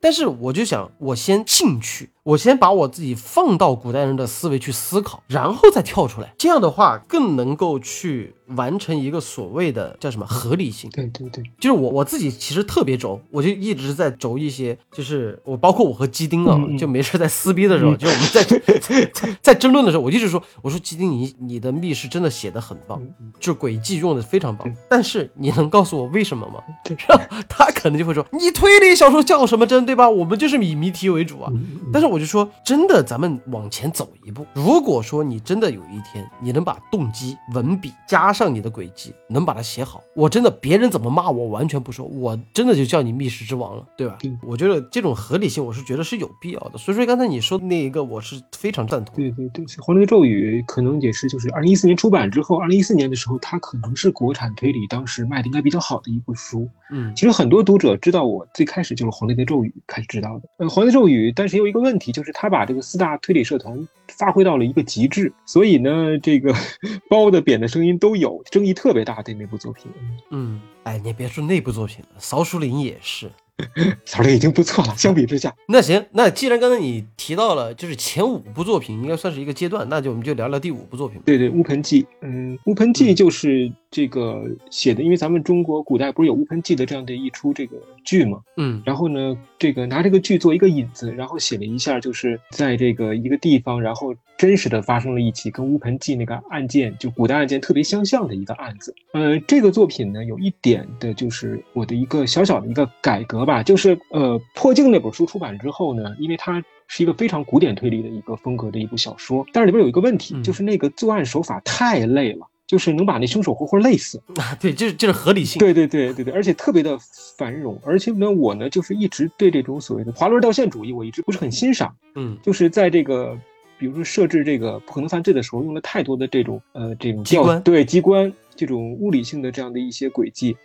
但是我就想，我先进去，我先把我自己放到古代人的思维去思考，然后再跳出来，这样的话更能够去完成一个所谓的叫什么合理性。对对对，就是我我自己其实特别轴，我就一直在轴一些，就是我包括我和基丁啊，就没事在撕逼的时候，就我们在在争论的时候，我一直说，我说基丁你你的密室真的写的很棒，就轨迹用的非常棒，但是你能告诉我为什么吗？对然后 *laughs* 他可能就会说，你推理小说叫什么真，对吧？我们就是以谜题为主啊。但是我就说，真的，咱们往前走一步。如果说你真的有一天，你能把动机、文笔加上你的轨迹，能把它写好，我真的别人怎么骂我完全不说，我真的就叫你密室之王了，对吧？对我觉得这种合理性，我是觉得是有必要的。所以说刚才你说的那一个，我是非常赞同。对对对，黄帝的咒语》可能也是就是二零一四年出版之后，二零一四年的时候，它可能是国产推理当时卖的应该比较好的一部书。嗯其实很多读者知道我最开始就是《黄帝的咒语》开始知道的。呃，《黄帝咒语》，但是也有一个问题，就是他把这个四大推理社团发挥到了一个极致，所以呢，这个 *laughs* 褒的贬的声音都有，争议特别大对那部作品。嗯，哎，你别说那部作品了，扫鼠林也是。*laughs* 小林已经不错了，相比之下，那行，那既然刚才你提到了，就是前五部作品应该算是一个阶段，那就我们就聊聊第五部作品。对对，乌盆记，嗯，乌盆记就是这个写的，因为咱们中国古代不是有乌盆记的这样的一出这个剧嘛，嗯然后呢，这个拿这个剧做一个引子，然后写了一下，就是在这个一个地方，然后真实的发生了一起跟乌盆记那个案件，就古代案件特别相像的一个案子。呃，这个作品呢，有一点的就是我的一个小小的一个改革吧，就是呃，破镜那本书出版之后呢，因为它。是一个非常古典推理的一个风格的一部小说，但是里边有一个问题，嗯就是那个作案手法太累了，就是能把那凶手活活累死。啊，*laughs* 对，这是就是合理性。对对对对对，而且特别的繁荣，而且呢，我呢就是一直对这种所谓的华伦道线主义，我一直不是很欣赏，嗯就是在这个。比如说设置这个不可能犯罪的时候，用了太多的这种呃这种机关对机关这种物理性的这样的一些轨迹，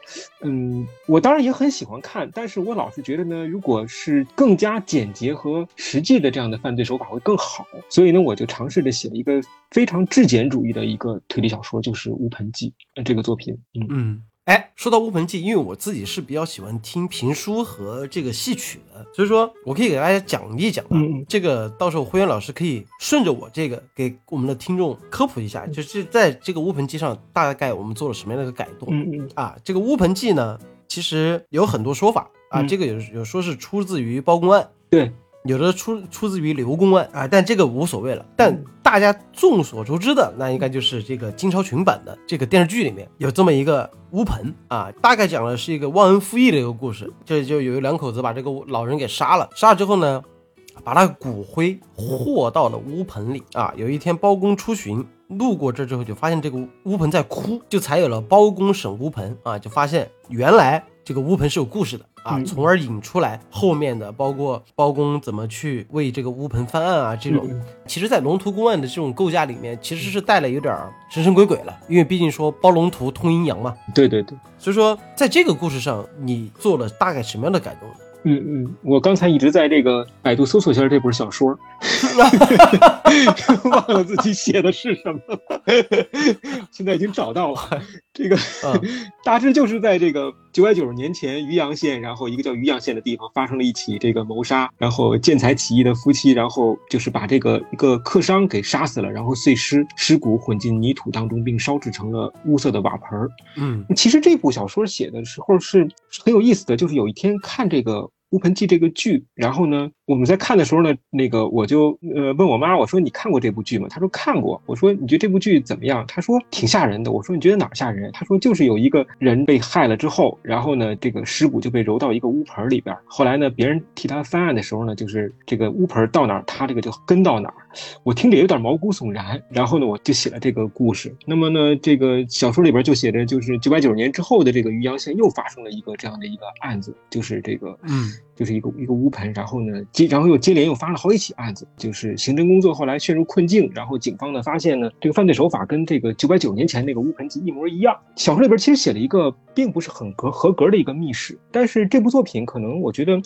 嗯，我当然也很喜欢看，但是我老是觉得呢，如果是更加简洁和实际的这样的犯罪手法会更好，所以呢，我就尝试着写了一个非常质简主义的一个推理小说，就是《无盆记》这个作品，嗯。嗯，哎，说到《乌盆记》，因为我自己是比较喜欢听评书和这个戏曲的，所以说我可以给大家讲一讲啊。嗯嗯这个到时候辉元老师可以顺着我这个给我们的听众科普一下，就是在这个乌盆记上大概我们做了什么样的一个改动。嗯嗯啊，这个乌盆记呢，其实有很多说法啊，嗯这个有有说是出自于包公案，对，有的出出自于刘公案啊，但这个无所谓了。但嗯大家众所周知的，那应该就是这个金超群版的这个电视剧里面有这么一个乌盆啊，大概讲的是一个忘恩负义的一个故事。这就有两口子把这个老人给杀了，杀了之后呢，把他骨灰和到了乌盆里啊。有一天包公出巡，路过这之后就发现这个乌盆在哭，就才有了包公审乌盆啊，就发现原来这个乌盆是有故事的啊，嗯从而引出来后面的包括包公怎么去为这个乌盆翻案啊这种。嗯其实，在龙图公案的这种构架里面，其实是带了有点儿神神鬼鬼了，因为毕竟说包龙图通阴阳嘛。对对对，所以说，在这个故事上，你做了大概什么样的改动呢？嗯嗯，我刚才一直在这个百度搜索一下这本小说，*laughs* 忘了自己写的是什么了，现在已经找到了。这个嗯大致就是在这个九百九十年前，渔阳县，然后一个叫渔阳县的地方发生了一起这个谋杀，然后建财起义的夫妻，然后就是把这个一个客商给杀死了，然后碎尸尸骨混进泥土当中，并烧制成了乌色的瓦盆儿。嗯其实这部小说写的时候是是很有意思的，就是有一天看这个《乌盆记》这个剧，然后呢，我们在看的时候呢，那个我就呃问我妈，我说你看过这部剧吗？她说看过。我说你觉得这部剧怎么样？她说挺吓人的。我说你觉得哪儿吓人？她说就是有一个人被害了之后，然后呢，这个尸骨就被揉到一个乌盆里边，后来呢，别人替他翻案的时候呢，就是这个乌盆到哪儿，他这个就跟到哪儿。我听着有点毛骨悚然，然后呢，我就写了这个故事。那么呢，这个小说里边就写着，就是九百九十年之后的这个渔阳县又发生了一个这样的一个案子，就是这个，嗯，就是一个一个乌盆，然后呢接，然后又接连又发生了好几起案子，就是刑侦工作后来陷入困境，然后警方呢发现呢，这个犯罪手法跟这个九百九十年前那个乌盆记一模一样。小说里边其实写了一个并不是很合合格的一个密室，但是这部作品可能我觉得。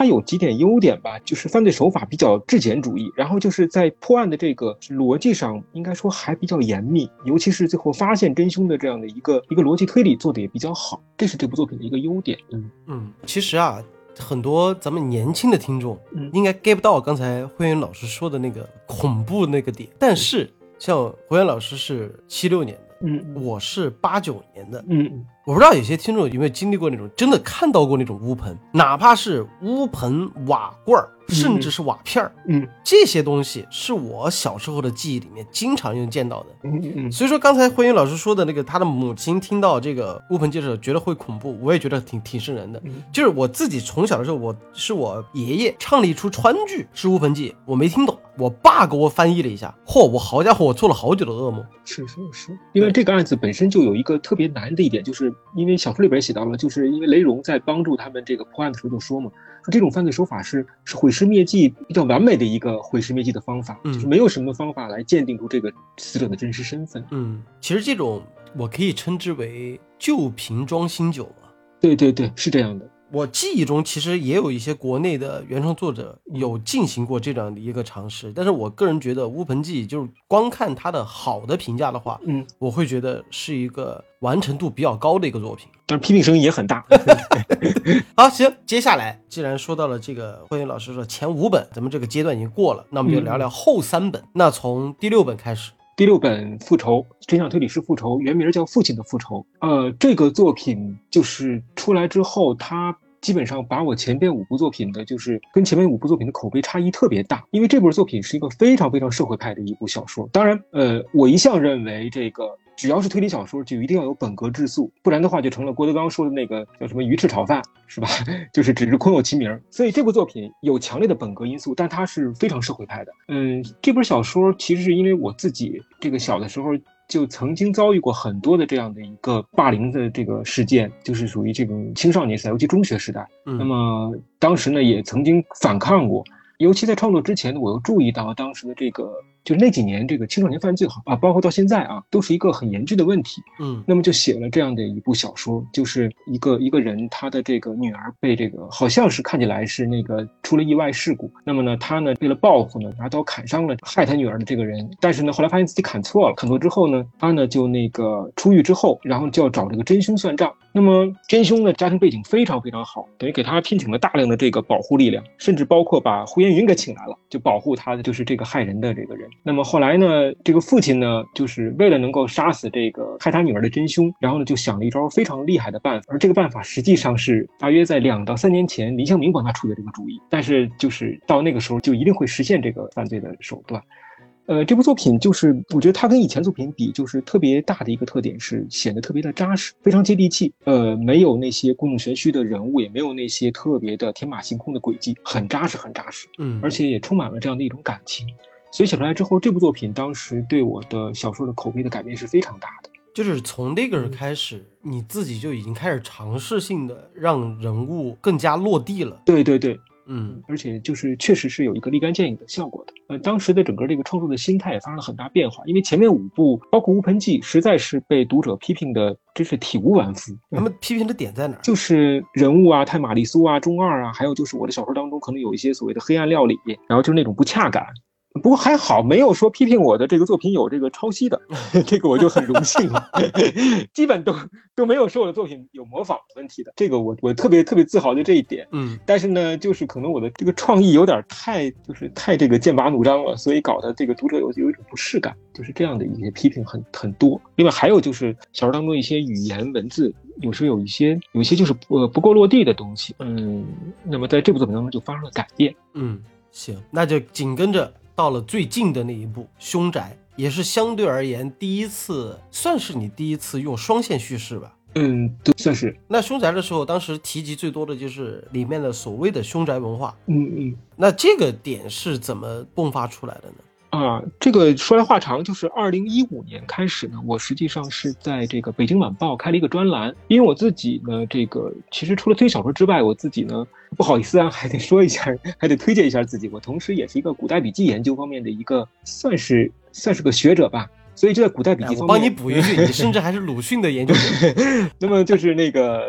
它有几点优点吧，就是犯罪手法比较质简主义，然后就是在破案的这个逻辑上，应该说还比较严密，尤其是最后发现真凶的这样的一个一个逻辑推理做的也比较好，这是这部作品的一个优点。嗯嗯，其实啊，很多咱们年轻的听众嗯应该 get 不到刚才慧媛老师说的那个恐怖那个点，但是像慧媛老师是七六年的，嗯我是八九年的，嗯我不知道有些听众有没有经历过那种真的看到过那种乌盆，哪怕是乌盆、瓦罐儿，甚至是瓦片儿，嗯。这些东西是我小时候的记忆里面经常用见到的。嗯嗯所以说，刚才慧云老师说的那个，他的母亲听到这个乌盆记的时候，觉得会恐怖，我也觉得挺挺瘆人的。嗯。就是我自己从小的时候，我是我爷爷唱了一出川剧是乌盆记，我没听懂，我爸给我翻译了一下，嚯，我好家伙，我做了好久的噩梦。是是是，因为这个案子本身就有一个特别难的一点，就是因为小说里边写到了，就是因为雷荣在帮助他们这个破案的时候就说嘛，说这种犯罪手法是是毁尸灭迹比较完美的一个毁尸灭迹的方法，嗯就是没有什么方法来鉴定出这个死者的真实身份。嗯，其实这种我可以称之为旧瓶装新酒嘛。对对对，是这样的。我记忆中其实也有一些国内的原创作者有进行过这样的一个尝试，但是我个人觉得《乌盆记》就是光看它的好的评价的话，嗯，我会觉得是一个完成度比较高的一个作品。但是批评声音也很大。*laughs* 好，行，接下来既然说到了这个慧云老师说前五本，咱们这个阶段已经过了，那我们就聊聊后三本。那从第六本开始，第六本《复仇》，真相推理师复仇，原名叫《父亲的复仇》。呃，这个作品就是出来之后，它基本上把我前边五部作品的，就是跟前面五部作品的口碑差异特别大。因为这部作品是一个非常非常社会派的一部小说。当然，呃，我一向认为这个。只要是推理小说，就一定要有本格质素，不然的话就成了郭德纲说的那个叫什么鱼翅炒饭，是吧？*laughs* 就是只是空有其名。所以这部作品有强烈的本格因素，但它是非常社会派的。嗯，这本小说其实是因为我自己这个小的时候就曾经遭遇过很多的这样的一个霸凌的这个事件，就是属于这种青少年时代，尤其中学时代。嗯那么当时呢，也曾经反抗过。尤其在创作之前呢，我又注意到当时的这个。就是那几年，这个青少年犯罪好啊，包括到现在啊，都是一个很严峻的问题。嗯，那么就写了这样的一部小说，就是一个一个人，他的这个女儿被这个好像是看起来是那个出了意外事故。那么呢，他呢为了报复呢，拿刀砍伤了害他女儿的这个人。但是呢，后来发现自己砍错了，砍错之后呢，他呢就那个出狱之后，然后就要找这个真凶算账。那么真凶呢家庭背景非常非常好，等于给他聘请了大量的这个保护力量，甚至包括把胡彦云给请来了，就保护他的就是这个害人的这个人。那么后来呢，这个父亲呢，就是为了能够杀死这个害他女儿的真凶，然后呢，就想了一招非常厉害的办法。而这个办法实际上是大约在两到三年前，林向明帮他出的这个主意。但是就是到那个时候，就一定会实现这个犯罪的手段。呃，这部作品就是我觉得它跟以前作品比，就是特别大的一个特点是显得特别的扎实，非常接地气。呃，没有那些故弄玄虚的人物，也没有那些特别的天马行空的轨迹，很扎实，很扎实。嗯，而且也充满了这样的一种感情。所以写出来之后，这部作品当时对我的小说的口碑的改变是非常大的。就是从那个人开始，你自己就已经开始尝试性的让人物更加落地了。对对对，嗯，而且就是确实是有一个立竿见影的效果的。呃，当时的整个这个创作的心态也发生了很大变化，因为前面五部包括《乌盆记》，实在是被读者批评的真是体无完肤。他们批评的点在哪儿？就是人物啊，太玛丽苏啊，中二啊，还有就是我的小说当中可能有一些所谓的黑暗料理，然后就是那种不恰感。不过还好，没有说批评我的这个作品有这个抄袭的，*laughs* 这个我就很荣幸了。*laughs* 基本都都没有说我的作品有模仿问题的，这个我我特别特别自豪的这一点。嗯，但是呢，就是可能我的这个创意有点太就是太这个剑拔弩张了，所以搞得这个读者有有一种不适感，就是这样的一些批评很很多。另外还有就是小说当中一些语言文字，有时候有一些有一些就是呃不够落地的东西。嗯，那么在这部作品当中就发生了改变。嗯，行，那就紧跟着。到了最近的那一部《凶宅》，也是相对而言第一次，算是你第一次用双线叙事吧？嗯，对算是。那《凶宅》的时候，当时提及最多的就是里面的所谓的凶宅文化。嗯嗯。那这个点是怎么迸发出来的呢？啊，这个说来话长，就是二零一五年开始呢，我实际上是在这个《北京晚报》开了一个专栏，因为我自己呢，这个其实除了推小说之外，我自己呢不好意思啊，还得说一下，还得推荐一下自己，我同时也是一个古代笔记研究方面的一个，算是算是个学者吧，所以就在古代笔记方面，我帮你补一句，你甚至还是鲁迅的研究者，*laughs* 那么就是那个。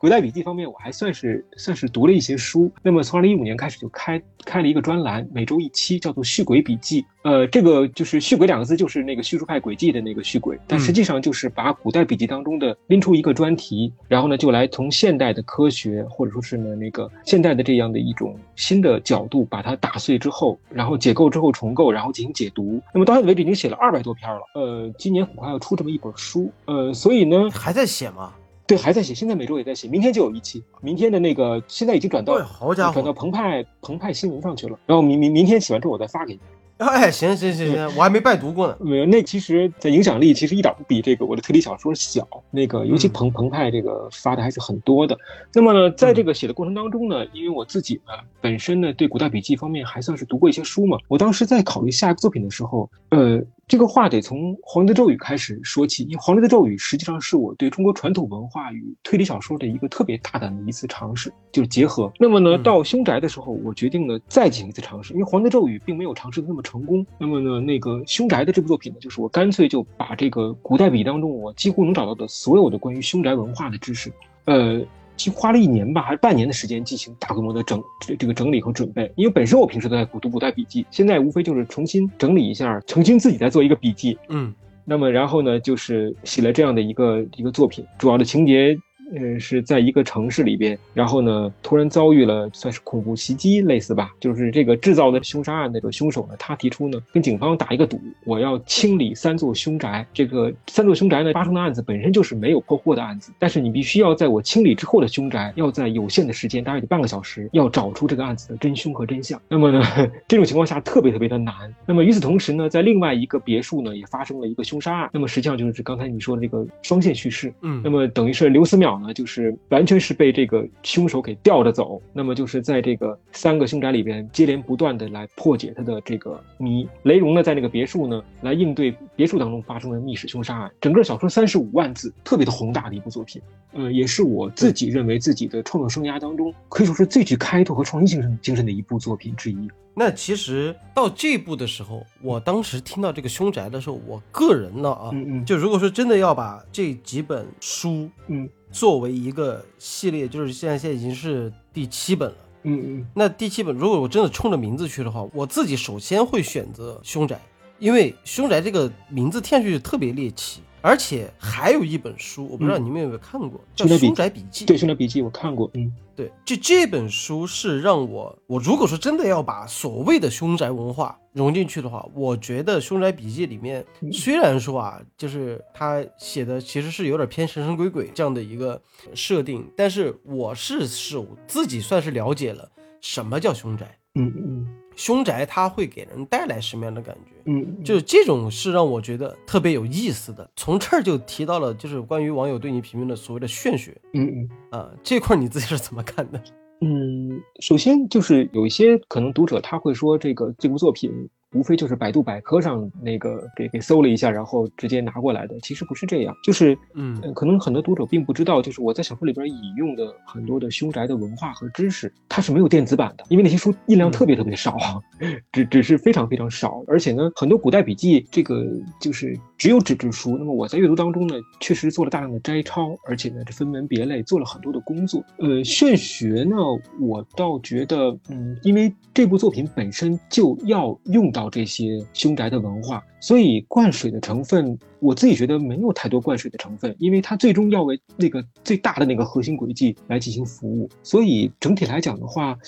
古代笔记方面，我还算是算是读了一些书。那么从二零一五年开始就开开了一个专栏，每周一期，叫做《续鬼笔记》。呃，这个就是“续鬼”两个字，就是那个叙述派轨迹的那个“续鬼”，但实际上就是把古代笔记当中的拎出一个专题，然后呢，就来从现代的科学或者说是呢那个现代的这样的一种新的角度，把它打碎之后，然后解构之后重构，然后进行解读。那么到现在为止已经写了二百多篇了。呃，今年很快要出这么一本书。呃，所以呢，还在写吗？对，还在写，现在每周也在写，明天就有一期。明天的那个现在已经转到，好家伙，转到澎湃澎湃新闻上去了。然后明明明天写完之后，我再发给你。哎，行行行行，我还没拜读过呢。没有，那其实，在影响力其实一点不比这个我的推理小说小。那个，尤其澎澎湃这个发的还是很多的。那么呢，在这个写的过程当中呢，因为我自己呢本身呢对古代笔记方面还算是读过一些书嘛，我当时在考虑下一个作品的时候，呃，这个话得从《黄帝的咒语》开始说起，因为《黄帝的咒语》实际上是我对中国传统文化与推理小说的一个特别大胆的一次尝试，就是结合。那么呢，到《凶宅》的时候，我决定呢再进行一次尝试，因为《黄帝的咒语》并没有尝试的那么成功。那么呢，那个《凶宅》的这部作品呢，就是我干脆就把这个古代笔当中我几乎能找到的所有的关于凶宅文化的知识，呃，几乎花了一年吧，还是半年的时间进行大规模的整这这个整理和准备。因为本身我平时都在读古代笔记，现在无非就是重新整理一下，重新自己再做一个笔记。嗯，那么然后呢，就是写了这样的一个一个作品，主要的情节。嗯，是在一个城市里边，然后呢，突然遭遇了算是恐怖袭击，类似吧，就是这个制造的凶杀案那个凶手呢，他提出呢，跟警方打一个赌，我要清理三座凶宅。这个三座凶宅呢，发生的案子本身就是没有破获的案子，但是你必须要在我清理之后的凶宅，要在有限的时间，大约得半个小时，要找出这个案子的真凶和真相。那么呢，*laughs* 这种情况下特别特别的难。那么与此同时呢，在另外一个别墅呢，也发生了一个凶杀案。那么实际上就是刚才你说的这个双线叙事。嗯，那么等于是刘思邈。呢，就是完全是被这个凶手给吊着走，那么就是在这个三个凶宅里边接连不断的来破解他的这个谜。雷荣呢，在那个别墅呢，来应对别墅当中发生的密室凶杀案。整个小说三十五万字，特别的宏大的一部作品，呃，也是我自己认为自己的创作生涯当中可以说是最具开拓和创新精神精神的一部作品之一。那其实到这步的时候，我当时听到这个凶宅的时候，我个人呢啊，嗯嗯就如果说真的要把这几本书嗯作为一个系列，就是现在现在已经是第七本了。嗯嗯那第七本，如果我真的冲着名字去的话，我自己首先会选择凶宅，因为凶宅这个名字听上去特别猎奇，而且还有一本书，我不知道你们有没有看过，叫《凶宅笔凶宅笔记》。对，《凶宅笔记》我看过，嗯对，就这本书是让我，我如果说真的要把所谓的凶宅文化融进去的话，我觉得《凶宅笔记》里面嗯。虽然说啊，就是他写的其实是有点偏神神鬼鬼这样的一个设定，但是我是是我自己算是了解了什么叫凶宅，嗯嗯凶宅它会给人带来什么样的感觉。嗯，就是这种是让我觉得特别有意思的，从这儿就提到了，就是关于网友对你评论的所谓的玄学嗯嗯。啊，这块儿你自己是怎么看的？嗯，首先就是有一些可能读者他会说，这个这部作品无非就是百度百科上那个给给搜了一下，然后直接拿过来的。其实不是这样，就是嗯呃可能很多读者并不知道，就是我在小说里边引用的很多的凶宅的文化和知识，它是没有电子版的，因为那些书印量特别特别少，*laughs* 只只是非常非常少。而且呢，很多古代笔记这个就是只有纸质书。那么我在阅读当中呢，确实做了大量的摘抄，而且呢，这分门别类做了很多的工作。呃，玄学呢，我倒觉得，嗯，因为这部作品本身就要用到到这些凶宅的文化，所以灌水的成分，我自己觉得没有太多灌水的成分，因为它最终要为那个最大的那个核心轨迹来进行服务。所以整体来讲的话，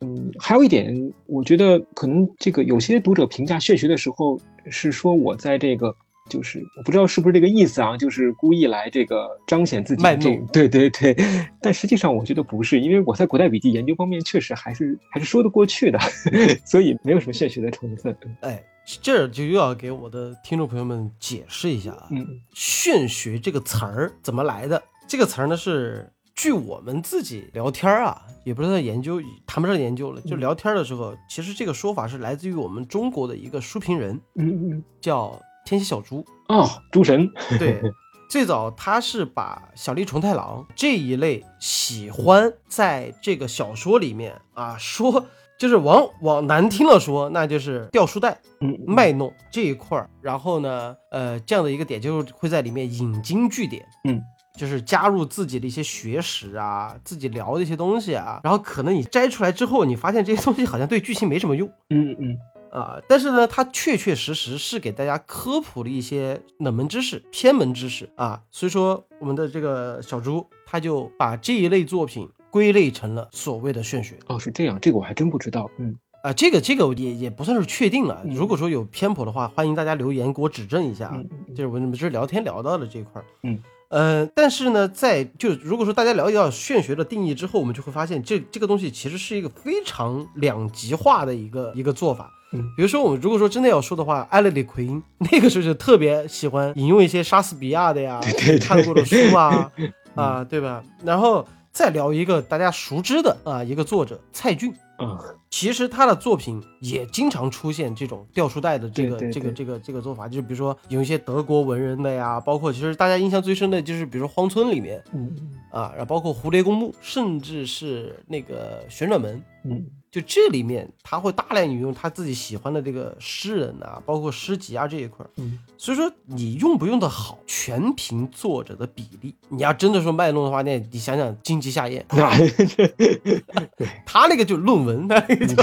嗯，还有一点，我觉得可能这个有些读者评价玄学的时候是说我在这个。就是我不知道是不是这个意思啊，就是故意来这个彰显自己卖弄对对对，但实际上我觉得不是，因为我在古代笔记研究方面确实还是还是说得过去的，*laughs* 所以没有什么玄学的成分。哎，这儿就又要给我的听众朋友们解释一下啊，嗯玄学这个词儿怎么来的？这个词儿呢是据我们自己聊天儿啊，也不是在研究，谈不上研究了，就嗯聊天儿的时候，其实这个说法是来自于我们中国的一个书评人，嗯嗯，叫天蝎小猪。哦，猪神，对，*laughs* 最早他是把小栗虫太郎这一类喜欢在这个小说里面啊说，就是往往难听了说，那就是掉书袋、嗯卖弄这一块儿。然后呢，呃，这样的一个点就是会在里面引经据典，嗯，就是加入自己的一些学识啊，自己聊的一些东西啊。然后可能你摘出来之后，你发现这些东西好像对剧情没什么用。嗯嗯啊，但是呢，它确确实实是给大家科普了一些冷门知识、偏门知识啊，所以说我们的这个小猪他就把这一类作品归类成了所谓的玄学哦，是这样，这个我还真不知道。嗯啊，这个这个也也不算是确定了，嗯如果说有偏颇的话，欢迎大家留言给我指正一下啊，就是我们只是聊天聊到的这一块儿，嗯。呃，但是呢，在就如果说大家了解到玄学的定义之后，我们就会发现这这个东西其实是一个非常两极化的一个一个做法。嗯。比如说，我们如果说真的要说的话，艾勒里奎因 *laughs* 那个时候就特别喜欢引用一些莎士比亚的呀，对对对。看过的书啊，*laughs* 啊，对吧？然后再聊一个大家熟知的啊，一个作者蔡骏，啊其实他的作品也经常出现这种掉书袋的这个这个这个这个做法，就是比如说有一些德国文人的呀，包括其实大家印象最深的就是比如说荒村里面嗯。啊，然后包括蝴蝶公墓，甚至是那个旋转门，嗯就这里面他会大量引用他自己喜欢的这个诗人啊，包括诗集啊这一块儿。嗯所以说你用不用的好，全凭作者的比例。你要真的说卖弄的话，那你想想荆棘夏彦，那他那个就论文，他那个就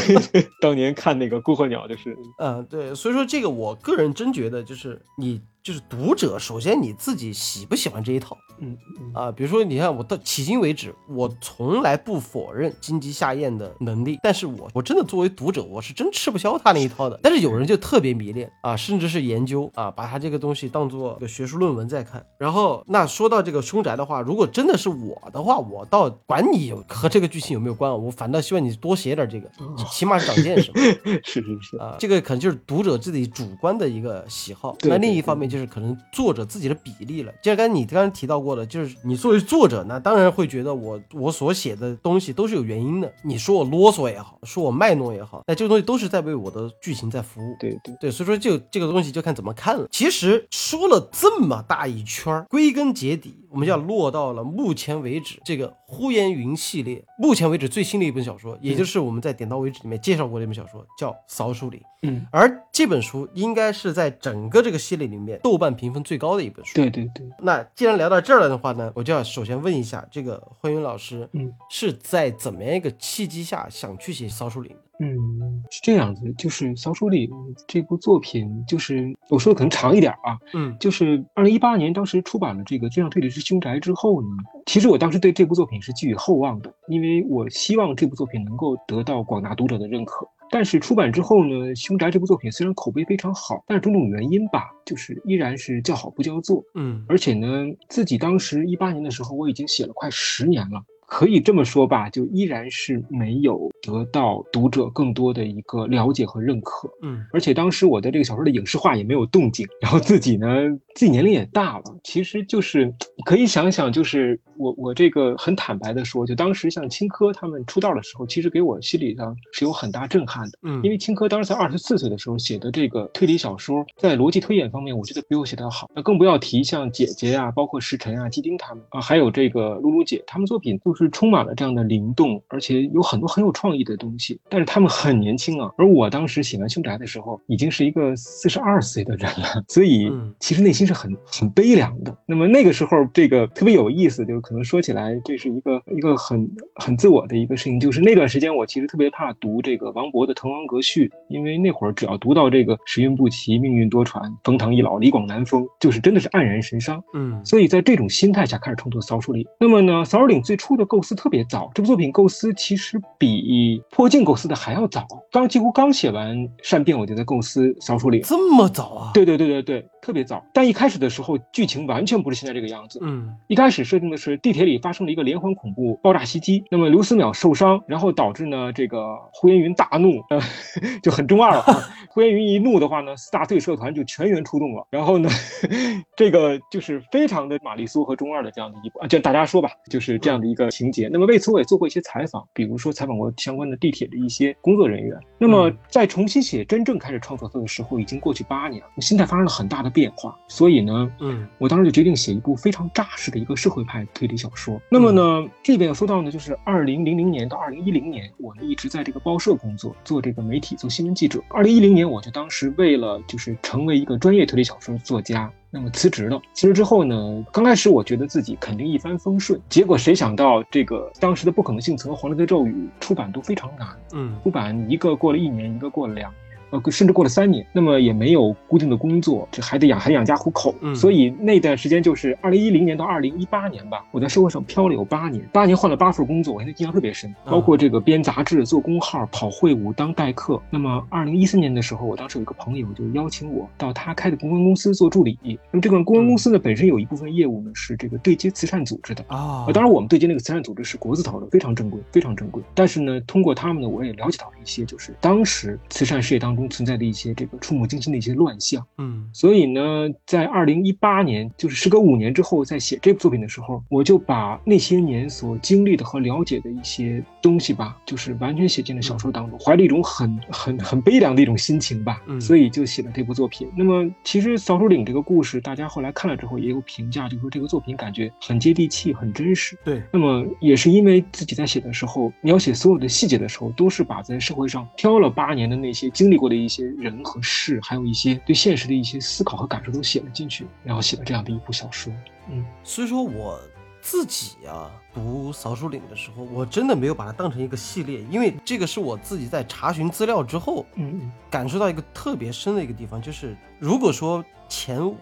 当年看那个孤鹤鸟就是嗯，对，所以说这个我个人真觉得就是你就是读者，首先你自己喜不喜欢这一套嗯嗯啊？比如说，你看我到迄今为止，我从来不否认金鸡下咽的能力，但是我我真的作为读者，我是真吃不消他那一套的。但是有人就特别迷恋啊，甚至是研究啊，把他这个东西当做个学术论文在看。然后那说到这个凶宅的话，如果真的是我的话，我倒管你有和这个剧情有没有关，我反倒希望你多写点这个，起码是长见识嘛。*laughs* 是是是啊，这个可能就是读者自己主观的一个喜好。那另一方面就就是可能作者自己的比例了。就像刚才你刚才提到过的，就是你作为作者那，当然会觉得我我所写的东西都是有原因的。你说我啰嗦也好，说我卖弄也好，那这个东西都是在为我的剧情在服务。对对对，所以说就这个东西就看怎么看了。其实说了这么大一圈儿，归根结底，我们要落到了目前为止这个呼延云系列目前为止最新的一本小说，也就是我们在点到为止里面介绍过的一本小说，叫《扫帚林》。嗯，而这本书应该是在整个这个系列里面豆瓣评分最高的一本书。对对对，那既然聊到这儿了的话呢，我就要首先问一下这个欢云老师，嗯，是在怎么样一个契机下想去写《扫帚岭》的？嗯，是这样子，就是《扫帚岭》这部作品，就是我说的可能长一点啊，嗯就是二零一八年当时出版了这个《真相推理之凶宅》之后呢，其实我当时对这部作品是寄予厚望的，因为我希望这部作品能够得到广大读者的认可。但是出版之后呢，《凶宅》这部作品虽然口碑非常好，但是种种原因吧，就是依然是叫好不叫座。嗯而且呢，自己当时一八年的时候，我已经写了快十年了，可以这么说吧，就依然是没有得到读者更多的一个了解和认可。嗯而且当时我的这个小说的影视化也没有动静，然后自己呢，自己年龄也大了，其实就是可以想想，就是我我这个很坦白的说，就当时像青稞他们出道的时候，其实给我心理上是有很大震撼的。嗯，因为青稞当时在二十四岁的时候写的这个推理小说，在逻辑推演方面，我觉得比我写的好。那更不要提像姐姐啊，包括石晨啊、基丁他们啊，还有这个露露姐，他们作品都是充满了这样的灵动，而且有很多很有创意的东西。但是他们很年轻啊，而我当时写完《凶宅》的时候，已经是一个四十二岁的人了，所以嗯其实内心是很很悲凉的。那么那个时候，这个特别有意思，就是可能说起来，这是一个一个很很自我的一个事情，就是那段时间我其实特别怕读这个王勃的《滕王阁序》，因为那会儿只要读到这个时运不齐、命运多舛、冯唐易老、李广难封，就是真的是黯然神伤。嗯所以在这种心态下开始创作《扫帚岭》。那么呢，《扫帚岭》最初的构思特别早，这部作品构思其实比《破镜》构思的还要早。刚几乎刚写完《善变》，我就在构思《小说里》。这么早啊？对对对对对，特别早。但一开始的时候，剧情完全不是现在这个样子。嗯一开始设定的是地铁里发生了一个连环恐怖爆炸袭击，那么刘思邈受伤，然后导致呢这个呼延云大怒，呃，*laughs* 就很中二了啊。*laughs* 呼延云一怒的话呢，四大队社团就全员出动了，然后呢，*laughs* 这个就是非常的玛丽苏和中二的这样的一部啊，就大家说吧，就是这样的一个情节。那么为此我也做过一些采访，比如说采访过相关的地铁的一些工作人员。那么嗯在重新写真正开始创作的时候，已经过去八年了，我心态发生了很大的变化，所以呢，嗯我当时就决定写一部非常扎实的一个社会派推理小说。那么呢，这边要说到呢，就是二零零零年到二零一零年，我呢一直在这个报社工作，做这个媒体，做新闻记者。二零一零年，我就当时为了就是成为一个专业推理小说作家。那么辞职了，辞职之后呢，刚开始我觉得自己肯定一帆风顺，结果谁想到这个当时的不可能性词和黄帝的咒语出版都非常难，嗯出版一个过了一年，一个过了两年。呃，甚至过了三年，那么也没有固定的工作，这还得养还得养家糊口，嗯所以那段时间就是二零一零年到二零一八年吧，我在社会上漂了有八年，八年换了八份工作，我现在印象特别深，啊包括这个编杂志、做工号、跑会务、当代课。那么二零一四年的时候，我当时有一个朋友就邀请我到他开的公关公司做助理，那么这个公关公司呢本身有一部分业务呢是这个对接慈善组织的，啊呃，当然我们对接那个慈善组织是国字头的，非常正规，非常正规。但是呢，通过他们呢，我也了解到了一些，就是当时慈善事业当中存在的一些这个触目惊心的一些乱象。嗯所以呢，在二零一八年，就是时隔五年之后，在写这部作品的时候，我就把那些年所经历的和了解的一些东西吧，就是完全写进了小说当中，怀着一种很很很悲凉的一种心情吧，嗯所以就写了这部作品。那么，其实《扫帚岭》这个故事，大家后来看了之后也有评价，就说这个作品感觉很接地气，很真实。对那么也是因为自己在写的时候，描写所有的细节的时候，都是把在社会上漂了八年的那些经历过的一些人和事，还有一些对现实的一些思考和感受都写了进去，然后写了这样的一部小说。嗯所以说我自己啊读《扫帚岭》的时候，我真的没有把它当成一个系列，因为这个是我自己在查询资料之后嗯感受到一个特别深的一个地方，就是如果说前五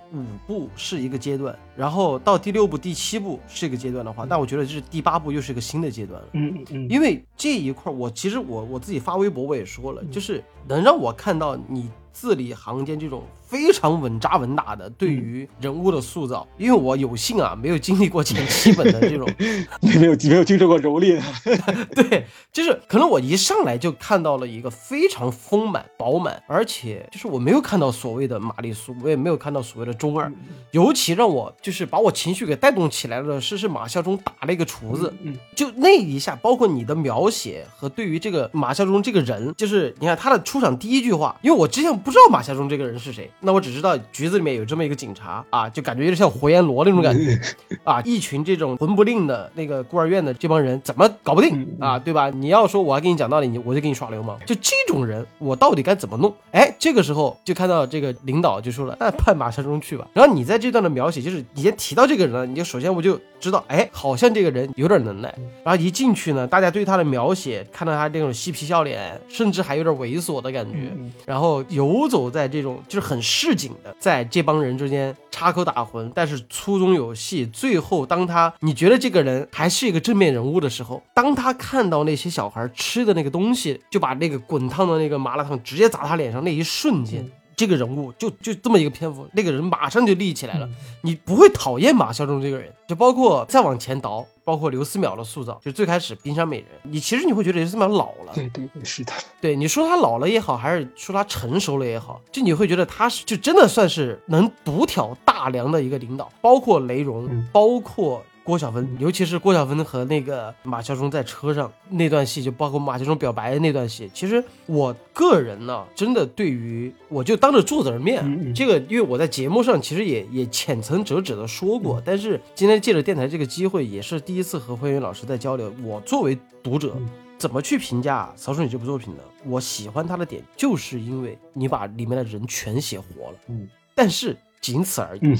部是一个阶段，然后到第六部、第七部是一个阶段的话，那我觉得这是第八部又是一个新的阶段了。嗯嗯嗯，因为这一块，我其实我我自己发微博我也说了，就是能让我看到你字里行间这种非常稳扎稳打的对于人物的塑造。因为我有幸啊，没有经历过前七 *laughs* 本的这种，*laughs* 没有没有经受过蹂躏，*laughs* 对，就是可能我一上来就看到了一个非常丰满饱满，而且就是我没有看到所谓的玛丽苏，我也没有看到所谓的中二。尤其让我就是把我情绪给带动起来的是，是马孝忠打了一个厨子，嗯，就那一下，包括你的描写和对于这个马孝忠这个人，就是你看他的出场第一句话，因为我之前不知道马孝忠这个人是谁，那我只知道局子里面有这么一个警察啊，就感觉有点像活阎罗那种感觉啊，一群这种魂不吝的那个孤儿院的这帮人怎么搞不定啊，对吧？你要说我要跟你讲道理，你我就给你耍流氓，就这种人，我到底该怎么弄？哎，这个时候就看到这个领导就说了，那派马山中去吧。然后你在这段的描写，就是你先提到这个人了，你就首先我就知道，哎，好像这个人有点能耐。然后一进去呢，大家对他的描写，看到他这种嬉皮笑脸，甚至还有点猥琐的感觉，然后游走在这种就是很市井的，在这帮人之间插科打诨，但是粗中有细。最后，当他你觉得这个人还是一个正面人物的时候，当他看到那些小孩吃的那个东西，就把那个滚烫的那个麻辣烫直接砸他脸上那一瞬间。这个人物就就这么一个篇幅，那个人马上就立起来了。你不会讨厌马孝忠这个人，就包括再往前倒，包括刘思邈的塑造，就最开始冰山美人，你其实你会觉得刘思邈老了。对对对，是的。对，你说他老了也好，还是说他成熟了也好，就你会觉得他是就真的算是能独挑大梁的一个领导，包括雷荣，包括。郭晓芬，尤其是郭晓芬和那个马孝忠在车上那段戏，就包括马孝忠表白的那段戏，其实我个人呢，真的对于我就当着作者的面，这个因为我在节目上其实也也浅层折纸的说过，但是今天借着电台这个机会，也是第一次和慧云老师在交流。我作为读者，怎么去评价《曹淑女》这部作品呢？我喜欢它的点，就是因为你把里面的人全写活了。嗯，但是。仅此而已。嗯，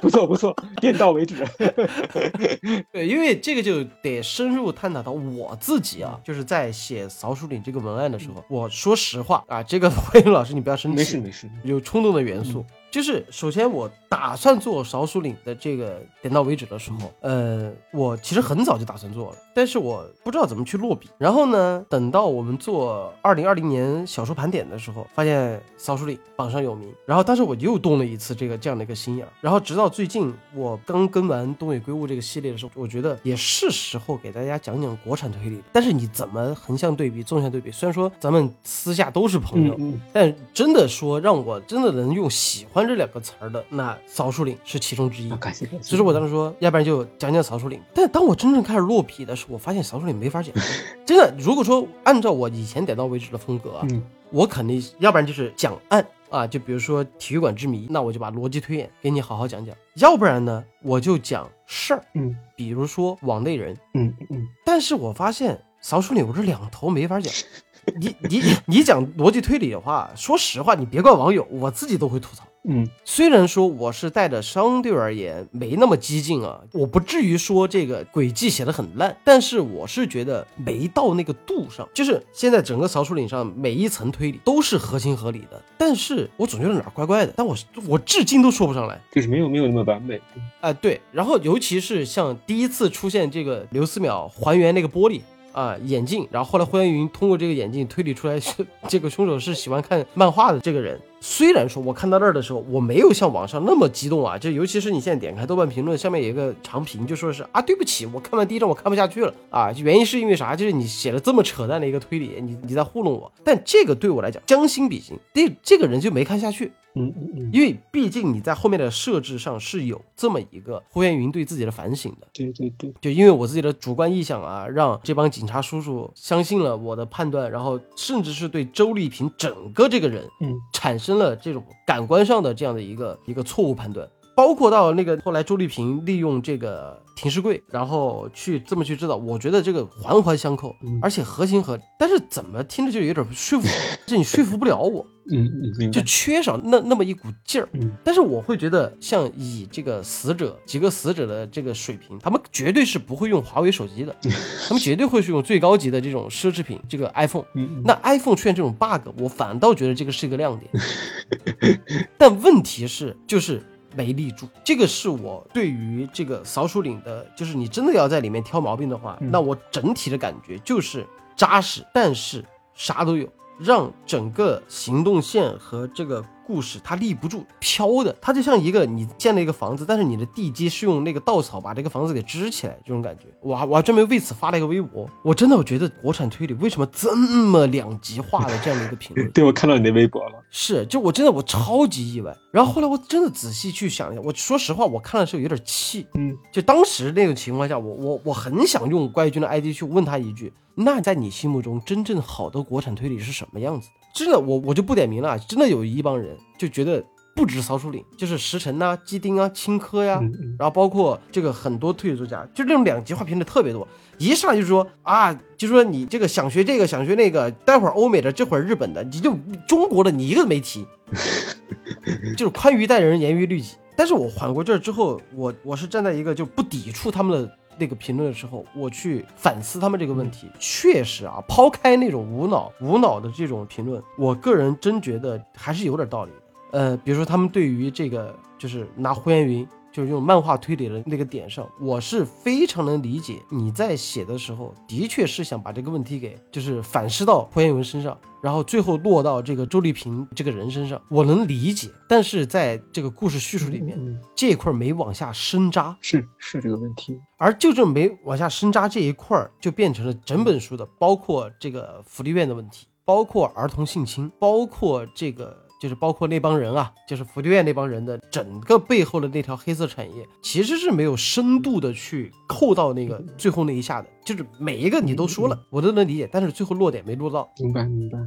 不 *laughs* 错不错，点到为止。*laughs* 对，因为这个就得深入探讨到我自己啊，就是在写扫鼠岭这个文案的时候，我说实话啊，这个 *laughs* 慧英老师你不要生气，没事没事，有冲动的元素。就是首先我打算做少数岭的这个点到为止的时候，呃，我其实很早就打算做了，但是我不知道怎么去落笔。然后呢，等到我们做二零二零年小说盘点的时候，发现少数岭榜上有名。然后当时我又动了一次这个这样的一个心眼。然后直到最近我刚跟完东野圭吾这个系列的时候，我觉得也是时候给大家讲讲国产推理。但是你怎么横向对比、纵向对比？虽然说咱们私下都是朋友，但真的说让我真的能用喜欢。这两个词儿的那扫树岭是其中之一，感谢感谢。所以说我当时说，要不然就讲讲扫树岭。但当我真正开始落笔的时候，我发现扫树岭没法讲。*laughs* 真的，如果说按照我以前点到为止的风格，嗯，我肯定要不然就是讲案啊，就比如说体育馆之谜，那我就把逻辑推演给你好好讲讲。要不然呢，我就讲事儿，嗯，比如说网内人，嗯嗯。但是我发现扫树岭我这两头没法讲。*laughs* 你你你讲逻辑推理的话，说实话，你别怪网友，我自己都会吐槽。嗯，虽然说我是带着相对而言没那么激进啊，我不至于说这个轨迹写的很烂，但是我是觉得没到那个度上。就是现在整个曹书岭上每一层推理都是合情合理的，但是我总觉得哪儿怪怪的，但我我至今都说不上来，就是没有没有那么完美。哎，对，然后尤其是像第一次出现这个刘思淼还原那个玻璃。啊，眼镜，然后后来胡彦云通过这个眼镜推理出来，是这个凶手是喜欢看漫画的这个人。虽然说我看到那儿的时候，我没有像网上那么激动啊，就尤其是你现在点开豆瓣评论，下面有一个长评，就说是啊，对不起，我看完第一章我看不下去了啊，原因是因为啥？就是你写了这么扯淡的一个推理，你你在糊弄我。但这个对我来讲将心比心，这这个人就没看下去。嗯嗯嗯，因为毕竟你在后面的设置上是有这么一个胡彦云对自己的反省的。对对对，就因为我自己的主观臆想啊，让这帮警察叔叔相信了我的判断，然后甚至是对周丽萍整个这个人，嗯，产生了这种感官上的这样的一个一个错误判断。包括到那个后来周丽萍利用这个停尸柜，然后去这么去制造，我觉得这个环环相扣，而且合情合理。但是怎么听着就有点说服，*laughs* 这你说服不了我。嗯嗯，就缺少那那么一股劲儿。嗯，但是我会觉得，像以这个死者几个死者的这个水平，他们绝对是不会用华为手机的，*laughs* 他们绝对会是用最高级的这种奢侈品，这个 iPhone。嗯，那 iPhone 出现这种 bug，我反倒觉得这个是一个亮点。*laughs* 但问题是，就是没立住。这个是我对于这个扫鼠岭的，就是你真的要在里面挑毛病的话，那我整体的感觉就是扎实，但是啥都有。让整个行动线和这个故事它立不住，飘的，它就像一个你建了一个房子，但是你的地基是用那个稻草把这个房子给支起来，这种感觉。我还我还专门为此发了一个微博，我真的我觉得国产推理为什么这么两极化的这样的一个评论？*laughs* 对，我看到你的微博了。是，就我真的我超级意外。然后后来我真的仔细去想一下，我说实话，我看的时候有点气。嗯，就当时那种情况下，我我我很想用怪军的 ID 去问他一句：那在你心目中，真正好的国产推理是什么样子的？真的，我我就不点名了。真的有一帮人就觉得不止曹书岭，就是石晨呐、基丁啊、青稞呀，然后包括这个很多推理作家，就这种两极化评论特别多。一上来就说啊，就说你这个想学这个想学那个，待会儿欧美的，这会儿日本的，你就中国的你一个都没提，*laughs* 就是宽于待人，严于律己。但是我缓过劲儿之后，我我是站在一个就不抵触他们的那个评论的时候，我去反思他们这个问题。确实啊，抛开那种无脑无脑的这种评论，我个人真觉得还是有点道理。呃，比如说他们对于这个就是拿胡彦云。就是用漫画推理的那个点上，我是非常能理解你在写的时候，的确是想把这个问题给就是反思到胡彦文身上，然后最后落到这个周丽萍这个人身上，我能理解。但是在这个故事叙述里面，嗯，这一块没往下深扎，是是这个问题。而就这没往下深扎这一块儿，就变成了整本书的，包括这个福利院的问题，包括儿童性侵，包括这个。就是包括那帮人啊，就是福利院那帮人的整个背后的那条黑色产业，其实是没有深度的去扣到那个最后那一下的。就是每一个你都说了，我都能理解，但是最后落点没落到。明白明白。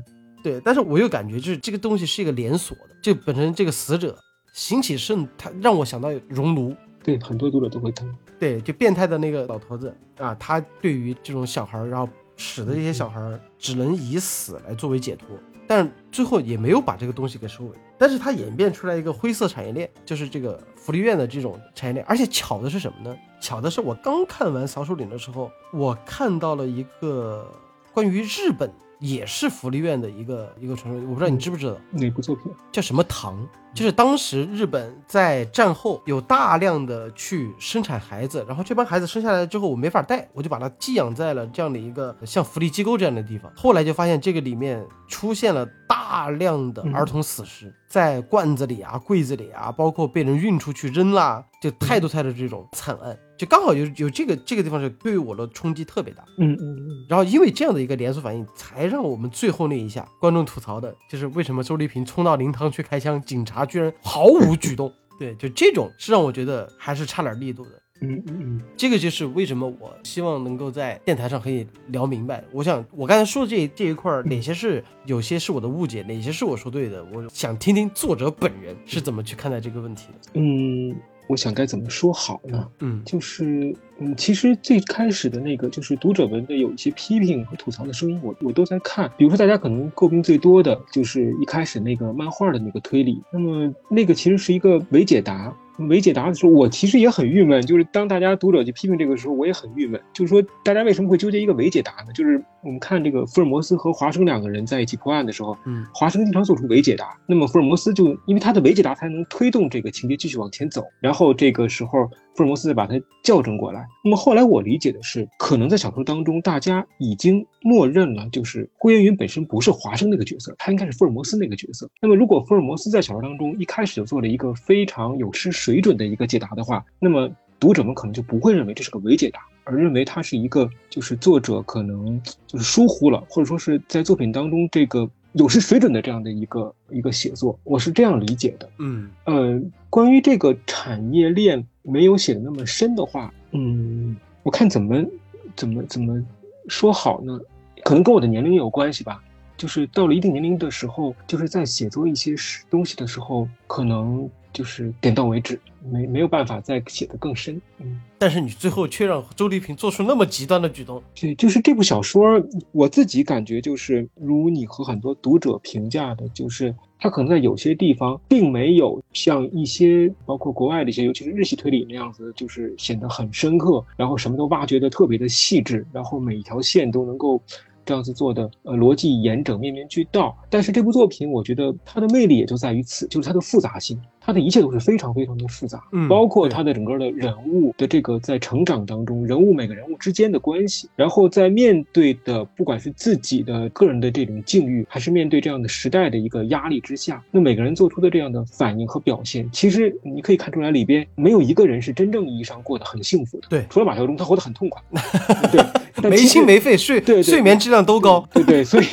对，但是我又感觉就是这个东西是一个连锁的，就本身这个死者邢启胜，他让我想到熔炉。对，很多读者都会疼。对，就变态的那个老头子啊，他对于这种小孩，然后使得这些小孩只能以死来作为解脱。但最后也没有把这个东西给收尾，但是它演变出来一个灰色产业链，就是这个福利院的这种产业链。而且巧的是什么呢？巧的是我刚看完《扫帚岭》的时候，我看到了一个关于日本也是福利院的一个一个传说，我不知道你知不知道哪部作品？叫什么堂？就是当时日本在战后有大量的去生产孩子，然后这帮孩子生下来之后我没法带，我就把它寄养在了这样的一个像福利机构这样的地方。后来就发现这个里面出现了大量的儿童死尸，在罐子里啊、柜子里啊，包括被人运出去扔啦，就太多太多这种惨案，就刚好有有这个这个地方是对于我的冲击特别大。嗯嗯嗯。然后因为这样的一个连锁反应，才让我们最后那一下观众吐槽的就是为什么周丽萍冲到灵堂去开枪，警察。居然毫无举动，*laughs* 对，就这种是让我觉得还是差点力度的。嗯嗯嗯，这个就是为什么我希望能够在电台上可以聊明白。我想我刚才说的这这一块，哪些是有些是我的误解，哪些是我说对的，我想听听作者本人是怎么去看待这个问题的。嗯。我想该怎么说好呢？嗯，就是嗯，其实最开始的那个就是读者们的有一些批评和吐槽的声音，我我都在看。比如说大家可能诟病最多的就是一开始那个漫画的那个推理，那么那个其实是一个伪解答。伪解答的时候，我其实也很郁闷。就是当大家读者去批评这个时候，我也很郁闷。就是说，大家为什么会纠结一个伪解答呢？就是我们看这个福尔摩斯和华生两个人在一起破案的时候，嗯，华生经常做出伪解答，那么福尔摩斯就因为他的伪解答才能推动这个情节继续往前走。然后这个时候，福尔摩斯再把他校正过来。那么后来我理解的是，可能在小说当中，大家已经默认了，就是顾烟云本身不是华生那个角色，他应该是福尔摩斯那个角色。那么如果福尔摩斯在小说当中一开始就做了一个非常有失水准的一个解答的话，那么读者们可能就不会认为这是个伪解答，而认为它是一个就是作者可能就是疏忽了，或者说是在作品当中这个有失水准的这样的一个一个写作，我是这样理解的。嗯呃，关于这个产业链没有写的那么深的话，嗯，我看怎么怎么怎么说好呢？可能跟我的年龄有关系吧。就是到了一定年龄的时候，就是在写作一些东西的时候，可能就是点到为止，没没有办法再写得更深。嗯，但是你最后却让周丽萍做出那么极端的举动。对，就是这部小说，我自己感觉就是如你和很多读者评价的，就是它可能在有些地方并没有像一些包括国外的一些，尤其是日系推理那样子，就是显得很深刻，然后什么都挖掘的特别的细致，然后每一条线都能够。这样子做的，呃，逻辑严整，面面俱到。但是这部作品，我觉得它的魅力也就在于此，就是它的复杂性。它的一切都是非常非常的复杂，嗯包括对它的整个的人物的这个在成长当中，人物每个人物之间的关系，然后在面对的不管是自己的个人的这种境遇，还是面对这样的时代的一个压力之下，那每个人做出的这样的反应和表现，其实你可以看出来里边没有一个人是真正意义上过得很幸福的，对除了马条中，他活得很痛快，*laughs* 对，但没心没肺，睡对对睡眠质量都高。对对，所以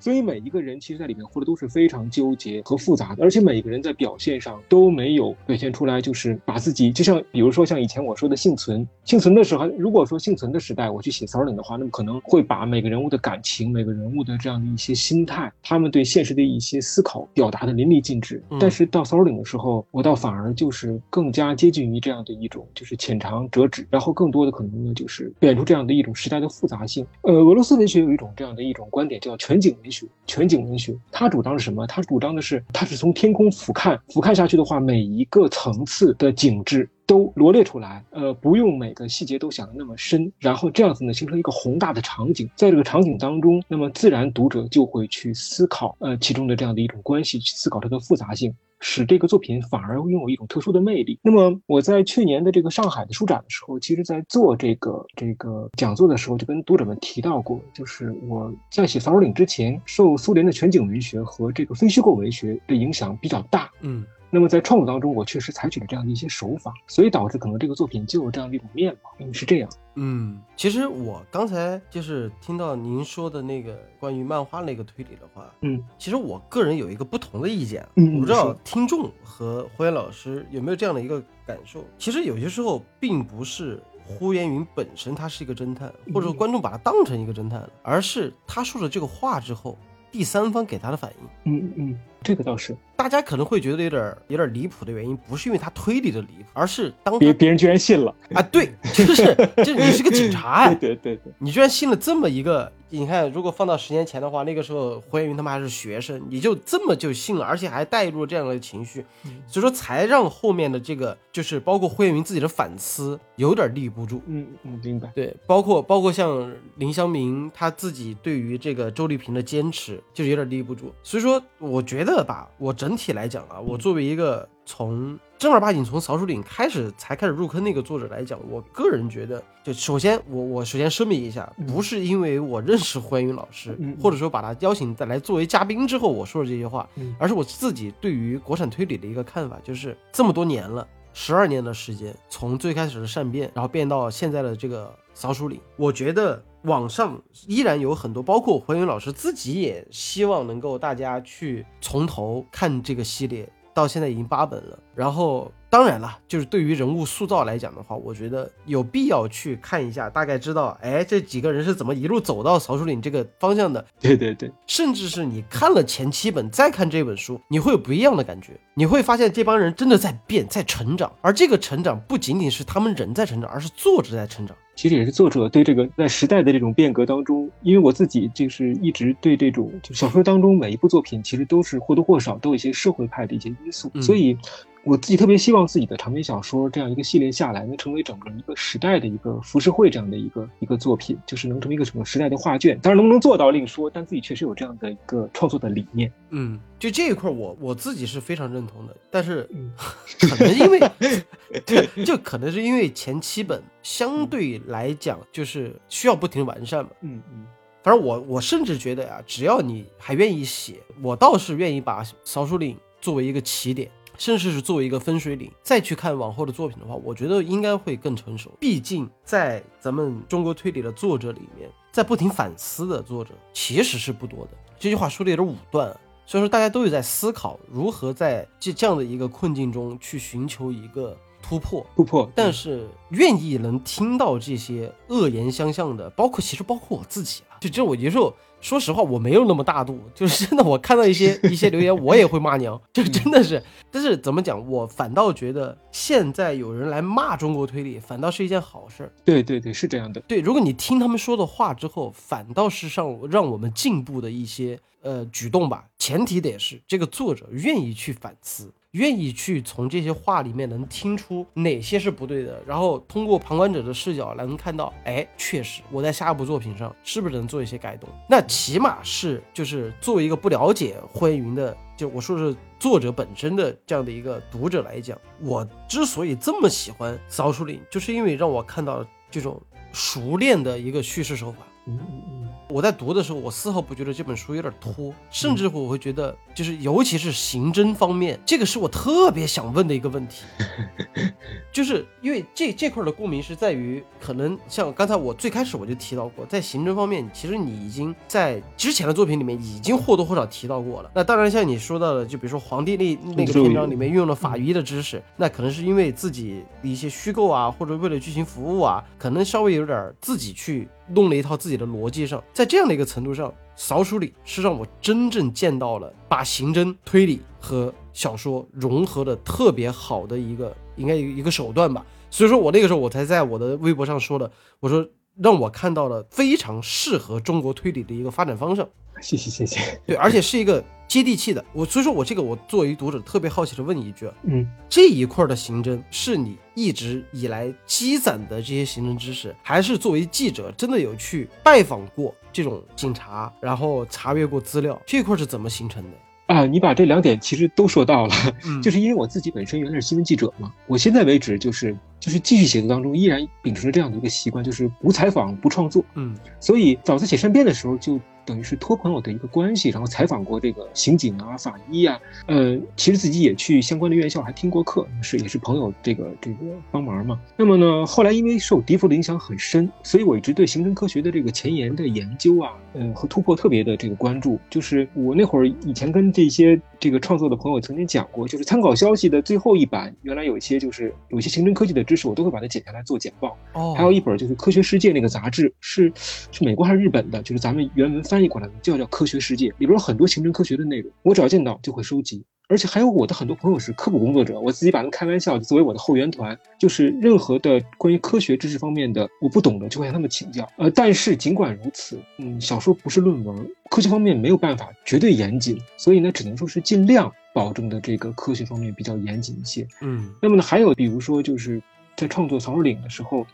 所以每一个人其实在里面活得都是非常纠结和复杂的，而且每一个人在表现上都没有表现出来，就是把自己就像比如说像以前我说的幸存，幸存的时候，如果说幸存的时代我去写骚领的话，那么可能会把每个人物的感情、每个人物的这样的一些心态，他们对现实的一些思考表达的淋漓尽致嗯。但是到骚领的时候，我倒反而就是更加接近于这样的一种就是浅尝辄止，然后更多的可能呢就是表现出这样的一种时代的复杂性。呃，俄罗斯文学有一种这样的一种观点叫全景文学。全景文学，它主张是什么？它主张的是，它是从天空俯瞰，俯瞰下去去的话，每一个层次的景致都罗列出来，呃，不用每个细节都想的那么深，然后这样子呢，形成一个宏大的场景，在这个场景当中，那么自然读者就会去思考，呃，其中的这样的一种关系，去思考它的复杂性。使这个作品反而拥有一种特殊的魅力。那么我在去年的这个上海的书展的时候，其实在做这个这个讲座的时候，就跟读者们提到过，就是我在写《扫帚岭》之前，受苏联的全景文学和这个非虚构文学的影响比较大。嗯那么在创作当中，我确实采取了这样的一些手法，所以导致可能这个作品就有这样的一种面貌。嗯，是这样。嗯，其实我刚才就是听到您说的那个关于漫画那个推理的话，嗯其实我个人有一个不同的意见，嗯我不知道听众和胡言老师有没有这样的一个感受。其实有些时候并不是呼延云本身他是一个侦探，或者说嗯观众把他当成一个侦探了，而是他说了这个话之后，第三方给他的反应。嗯嗯，这个倒是，大家可能会觉得有点有点离谱的原因，不是因为他推理的离谱，而是当别别人居然信了。啊，对，就是 *laughs* 就你是个警察哎，对对对，你居然信了这么一个，你看，如果放到十年前的话，那个时候胡彦云他们还是学生，你就这么就信了，而且还带入了这样的情绪，所以说才让后面的这个就是包括胡彦云自己的反思有点立不住。嗯嗯，明白。对，包括包括像林湘明他自己对于这个周丽萍的坚持，就是有点立不住。所以说，我觉得吧，我整体来讲啊，我作为一个从正儿八经从扫帚岭开始才开始入坑那个作者来讲，我个人觉得，就首先我我首先声明一下，不是因为我认识胡彦云老师，嗯或者说把他邀请再来作为嘉宾之后我说的这些话，嗯。而是我自己对于国产推理的一个看法，就是这么多年了。十二年的时间，从最开始的善变，然后变到现在的这个扫帚岭，我觉得网上依然有很多，包括胡云老师自己也希望能够大家去从头看这个系列，到现在已经八本了。然后当然了，就是对于人物塑造来讲的话，我觉得有必要去看一下，大概知道，哎，这几个人是怎么一路走到扫帚岭这个方向的。对对对，甚至是你看了前七本，再看这本书，你会有不一样的感觉。你会发现这帮人真的在变，在成长，而这个成长不仅仅是他们人在成长，而是作者在成长。其实也是作者对这个在时代的这种变革当中，因为我自己就是一直对这种就小说当中每一部作品其实都是或多或少都有一些社会派的一些因素，嗯。所以我自己特别希望自己的长篇小说这样一个系列下来，能成为整个一个时代的一个浮世绘这样的一个一个作品，就是能成为一个整个时代的画卷。当然能不能做到另说，但自己确实有这样的一个创作的理念。嗯，就这一块儿我我自己是非常认同的，但是嗯 *laughs* 可能因为就就可能是因为前七本相对来讲就是需要不停完善嘛。嗯嗯反正我我甚至觉得呀，只要你还愿意写，我倒是愿意把扫帚岭作为一个起点，甚至是作为一个分水岭，再去看往后的作品的话，我觉得应该会更成熟。毕竟在咱们中国推理的作者里面，在不停反思的作者其实是不多的。这句话说的有点武断啊，所以说大家都有在思考如何在这这样的一个困境中去寻求一个突破。突破，但是愿意能听到这些恶言相向的，包括其实包括我自己啊，就这我有时候说实话我没有那么大度，就是真的我看到一些一些留言我也会骂娘，就真的是，但是怎么讲，我反倒觉得现在有人来骂中国推理，反倒是一件好事儿。对对对，是这样的。对，如果你听他们说的话之后，反倒是让让我们进步的一些呃举动吧，前提得是这个作者愿意去反思。愿意去从这些话里面能听出哪些是不对的，然后通过旁观者的视角来能看到，哎，确实我在下一部作品上是不是能做一些改动？那起码是就是作为一个不了解霍元云的，就我说是作者本身的这样的一个读者来讲，我之所以这么喜欢扫帚岭，就是因为让我看到了这种熟练的一个叙事手法。我在读的时候，我丝毫不觉得这本书有点拖，甚至乎我会觉得，就是尤其是刑侦方面，这个是我特别想问的一个问题，*laughs* 就是因为这这块的共鸣是在于，可能像刚才我最开始我就提到过，在刑侦方面，其实你已经在之前的作品里面已经或多或少提到过了。那当然，像你说到的，就比如说皇帝那那个篇章里面运用了法医的知识，那可能是因为自己的一些虚构啊，或者为了剧情服务啊，可能稍微有点自己去。弄了一套自己的逻辑上，在这样的一个程度上，扫鼠里是让我真正见到了把刑侦推理和小说融合的特别好的一个，应该一个手段吧。所以说我那个时候我才在我的微博上说的，我说让我看到了非常适合中国推理的一个发展方向。谢谢谢谢。对，而且是一个。接地气的，我所以说，我这个我作为读者特别好奇的问你一句，嗯，这一块的刑侦是你一直以来积攒的这些刑侦知识，还是作为记者真的有去拜访过这种警察，然后查阅过资料，这块是怎么形成的？啊，你把这两点其实都说到了，*laughs* 就是因为我自己本身原来是新闻记者嘛，我现在为止就是就是继续写作当中依然秉持着这样的一个习惯，就是不采访不创作，嗯，所以早在写善变的时候就。等于是托朋友的一个关系，然后采访过这个刑警啊、法医啊，呃，其实自己也去相关的院校还听过课，是也是朋友这个这个帮忙嘛。那么呢，后来因为受笛福的影响很深，所以我一直对刑侦科学的这个前沿的研究啊，呃和突破特别的这个关注。就是我那会儿以前跟这些这个创作的朋友曾经讲过，就是参考消息的最后一版，原来有一些就是有一些刑侦科技的知识，我都会把它剪下来做简报。哦，还有一本就是《科学世界》那个杂志，是是美国还是日本的？就是咱们原文。翻译过来的就叫《科学世界》，里边有很多刑侦科学的内容，我只要见到就会收集。而且还有我的很多朋友是科普工作者，我自己把他们开玩笑，作为我的后援团，就是任何的关于科学知识方面的我不懂的，就会向他们请教。呃，但是尽管如此，嗯，小说不是论文，科学方面没有办法绝对严谨，所以呢，只能说是尽量保证的这个科学方面比较严谨一些。嗯，那么呢，还有比如说就是在创作《扫帚岭》的时候。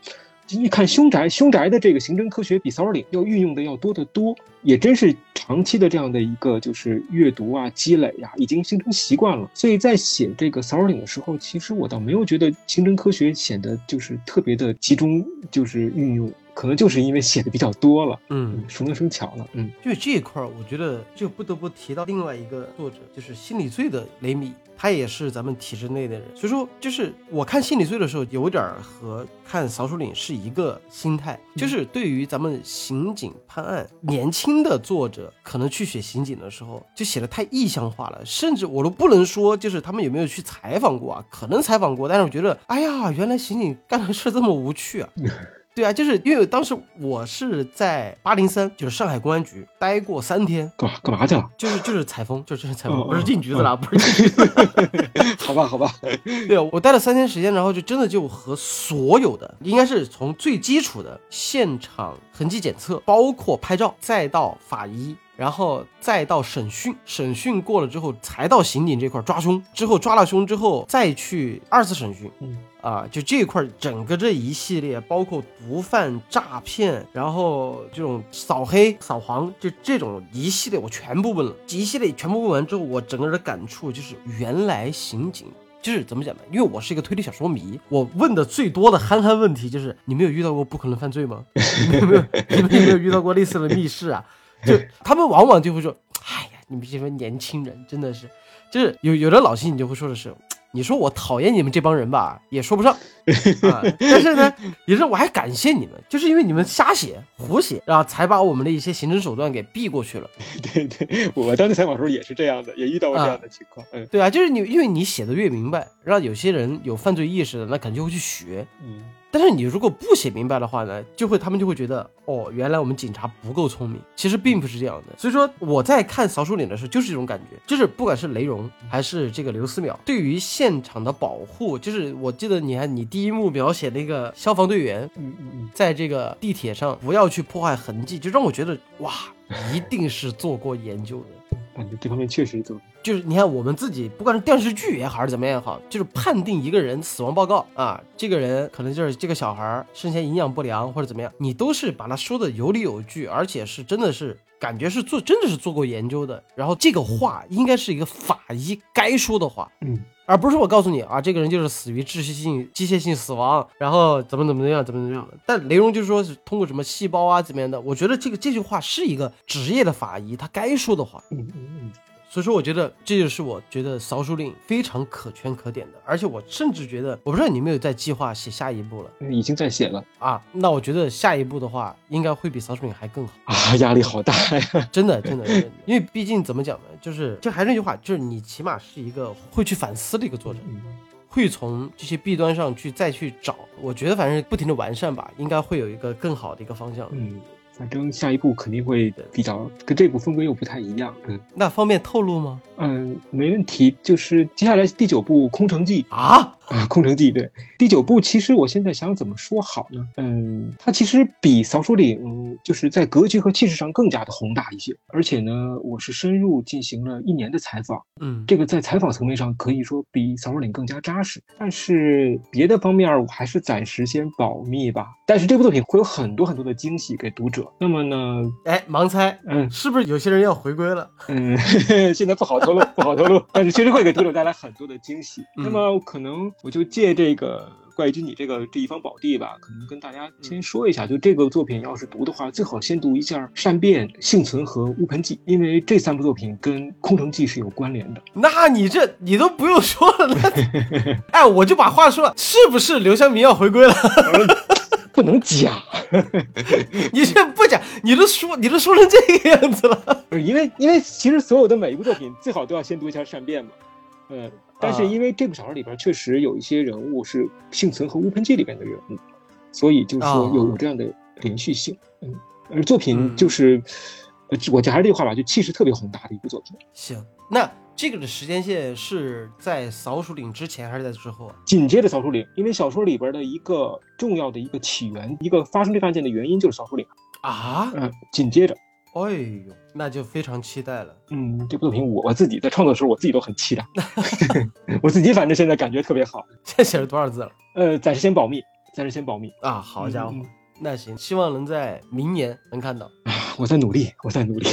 一看凶宅，凶宅的这个刑侦科学比扫帚岭要运用的要多得多，也真是长期的这样的一个就是阅读啊积累呀，已经形成习惯了。所以在写这个扫帚岭的时候，其实我倒没有觉得刑侦科学显得就是特别的集中，就是运用。可能就是因为写的比较多了，嗯，熟能生巧了，嗯，就这一块儿，我觉得就不得不提到另外一个作者，就是心理罪的雷米，他也是咱们体制内的人，所以说就是我看心理罪的时候，有点和看扫帚岭是一个心态，就是对于咱们刑警判案，年轻的作者可能去写刑警的时候，就写的太意象化了，甚至我都不能说就是他们有没有去采访过啊，可能采访过，但是我觉得，哎呀，原来刑警干的事这么无趣啊。对啊，就是因为当时我是在八零三，就是上海公安局待过三天，干嘛干嘛去了？就是就是采风，就是采风，不是进局子了，不是进局子。好吧，好吧。对啊，我待了三天时间，然后就真的就和所有的，应该是从最基础的现场痕迹检测，包括拍照，再到法医。然后再到审讯，审讯过了之后，才到刑警这块抓凶。之后抓了凶之后，再去二次审讯。嗯啊，就这块整个这一系列，包括毒贩、诈骗，然后这种扫黑、扫黄，就这种一系列，我全部问了。一系列全部问完之后，我整个人的感触就是，原来刑警就是怎么讲呢？因为我是一个推理小说迷，我问的最多的憨憨问题就是：你没有遇到过不可能犯罪吗？你们有没有？你们有没有遇到过类似的密室啊？*laughs* 就他们往往就会说，哎呀，你们这帮年轻人真的是，就是有有的老戏你就会说的是，你说我讨厌你们这帮人吧，也说不上 *laughs* 啊，但是呢，也是我还感谢你们，就是因为你们瞎写胡写，然后才把我们的一些刑侦手段给避过去了。*laughs* 对对，我当时采访时候也是这样的，也遇到过这样的情况。嗯，对啊，就是你因为你写的越明白，让有些人有犯罪意识的，那肯定就会去学。嗯。但是你如果不写明白的话呢，就会他们就会觉得哦，原来我们警察不够聪明。其实并不是这样的。所以说我在看扫帚脸的时候，就是这种感觉，就是不管是雷荣还是这个刘思淼，对于现场的保护，就是我记得你还你第一幕描写那个消防队员，嗯嗯嗯，在这个地铁上不要去破坏痕迹，就让我觉得哇，一定是做过研究的。感觉这方面确实做。就是你看我们自己，不管是电视剧也好，还是怎么样也好，就是判定一个人死亡报告啊，这个人可能就是这个小孩儿生前营养不良或者怎么样，你都是把他说的有理有据，而且是真的是感觉是做真的是做过研究的，然后这个话应该是一个法医该说的话，嗯，而不是我告诉你啊，这个人就是死于窒息性机械性死亡，然后怎么怎么样，怎么怎么样的。但雷荣就是说是通过什么细胞啊怎么样的，我觉得这个这句话是一个职业的法医他该说的话。嗯嗯嗯，所以说，我觉得这就是我觉得扫帚令非常可圈可点的，而且我甚至觉得，我不知道你有没有在计划写下一步了嗯已经在写了啊？那我觉得下一步的话，应该会比扫帚令还更好，啊，压力好大呀。真的，真的，真的因为毕竟怎么讲呢，就是这还是那句话，就是你起码是一个会去反思的一个作者，嗯会从这些弊端上去再去找，我觉得反正不停的完善吧，应该会有一个更好的一个方向。嗯，反正下一步肯定会比较跟这部风格又不太一样。嗯那方便透露吗？嗯，没问题。就是接下来第九部《空城计》啊，啊，《空城计》对第九部，其实我现在想怎么说好呢？嗯，它其实比《扫帚岭》就是在格局和气势上更加的宏大一些。而且呢，我是深入进行了一年的采访，嗯，这个在采访层面上可以说比《扫帚岭》更加扎实。但是别的方面，我还是暂时先保密吧。但是这部作品会有很多很多的惊喜给读者。那么呢，哎，盲猜，嗯是不是有些人要回归了？嗯，*laughs* 现在不好透露，不好透露，但是确实会给读者带来很多的惊喜。嗯那么可能我就借这个怪异君你这个这一方宝地吧，可能跟大家先说一下，就这个作品要是读的话，最好先读一下《善变》《幸存》和《乌盆记》，因为这三部作品跟《空城计》是有关联的。那你这你都不用说了，那 *laughs* 哎，我就把话说了，是不是刘湘明要回归了？*laughs* 不能假，*laughs* 你这不讲，你都说你都说成这个样子了。因为因为其实所有的每一部作品最好都要先读一下《善变》嘛，嗯，但是啊因为这部小说里边确实有一些人物是幸存和乌盆记里边的人物，所以就是说哦有有这样的连续性，嗯，而作品嗯就是，呃，我就还是这句话吧，就气势特别宏大的一部作品。行，那这个的时间线是在扫帚岭之前还是在之后啊？紧接着扫帚岭，因为小说里边的一个重要的一个起源，一个发生这个案件的原因就是扫帚岭，啊？嗯，紧接着。哎呦，那就非常期待了。嗯，这部作品我我自己在创作的时候，我自己都很期待，*laughs* 我自己反正现在感觉特别好。*laughs* 现在写了多少字了？呃，暂时先保密，暂时先保密。啊，好家伙，嗯那行，希望能在明年能看到。啊，我在努力，我在努力。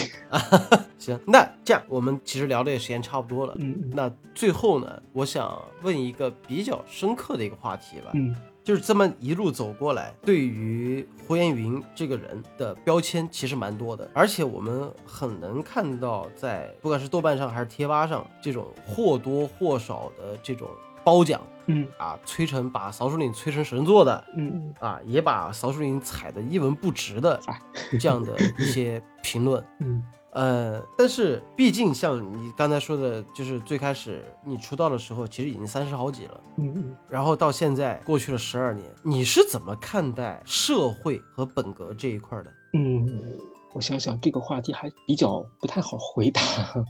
*laughs* 行，那这样我们其实聊的也时间差不多了。嗯嗯那最后呢，我想问一个比较深刻的一个话题吧，嗯就是这么一路走过来，对于胡彦云这个人的标签其实蛮多的，而且我们很能看到，在不管是豆瓣上还是贴吧上，这种或多或少的这种褒奖嗯。啊，吹成把扫帚岭吹成神作的嗯。啊，也把扫帚岭踩得一文不值的这样的一些评论。*laughs* 嗯呃，但是毕竟像你刚才说的，就是最开始你出道的时候，其实已经三十好几了，嗯嗯然后到现在过去了十二年，你是怎么看待社会和本格这一块的？嗯，我想想这个话题还比较不太好回答，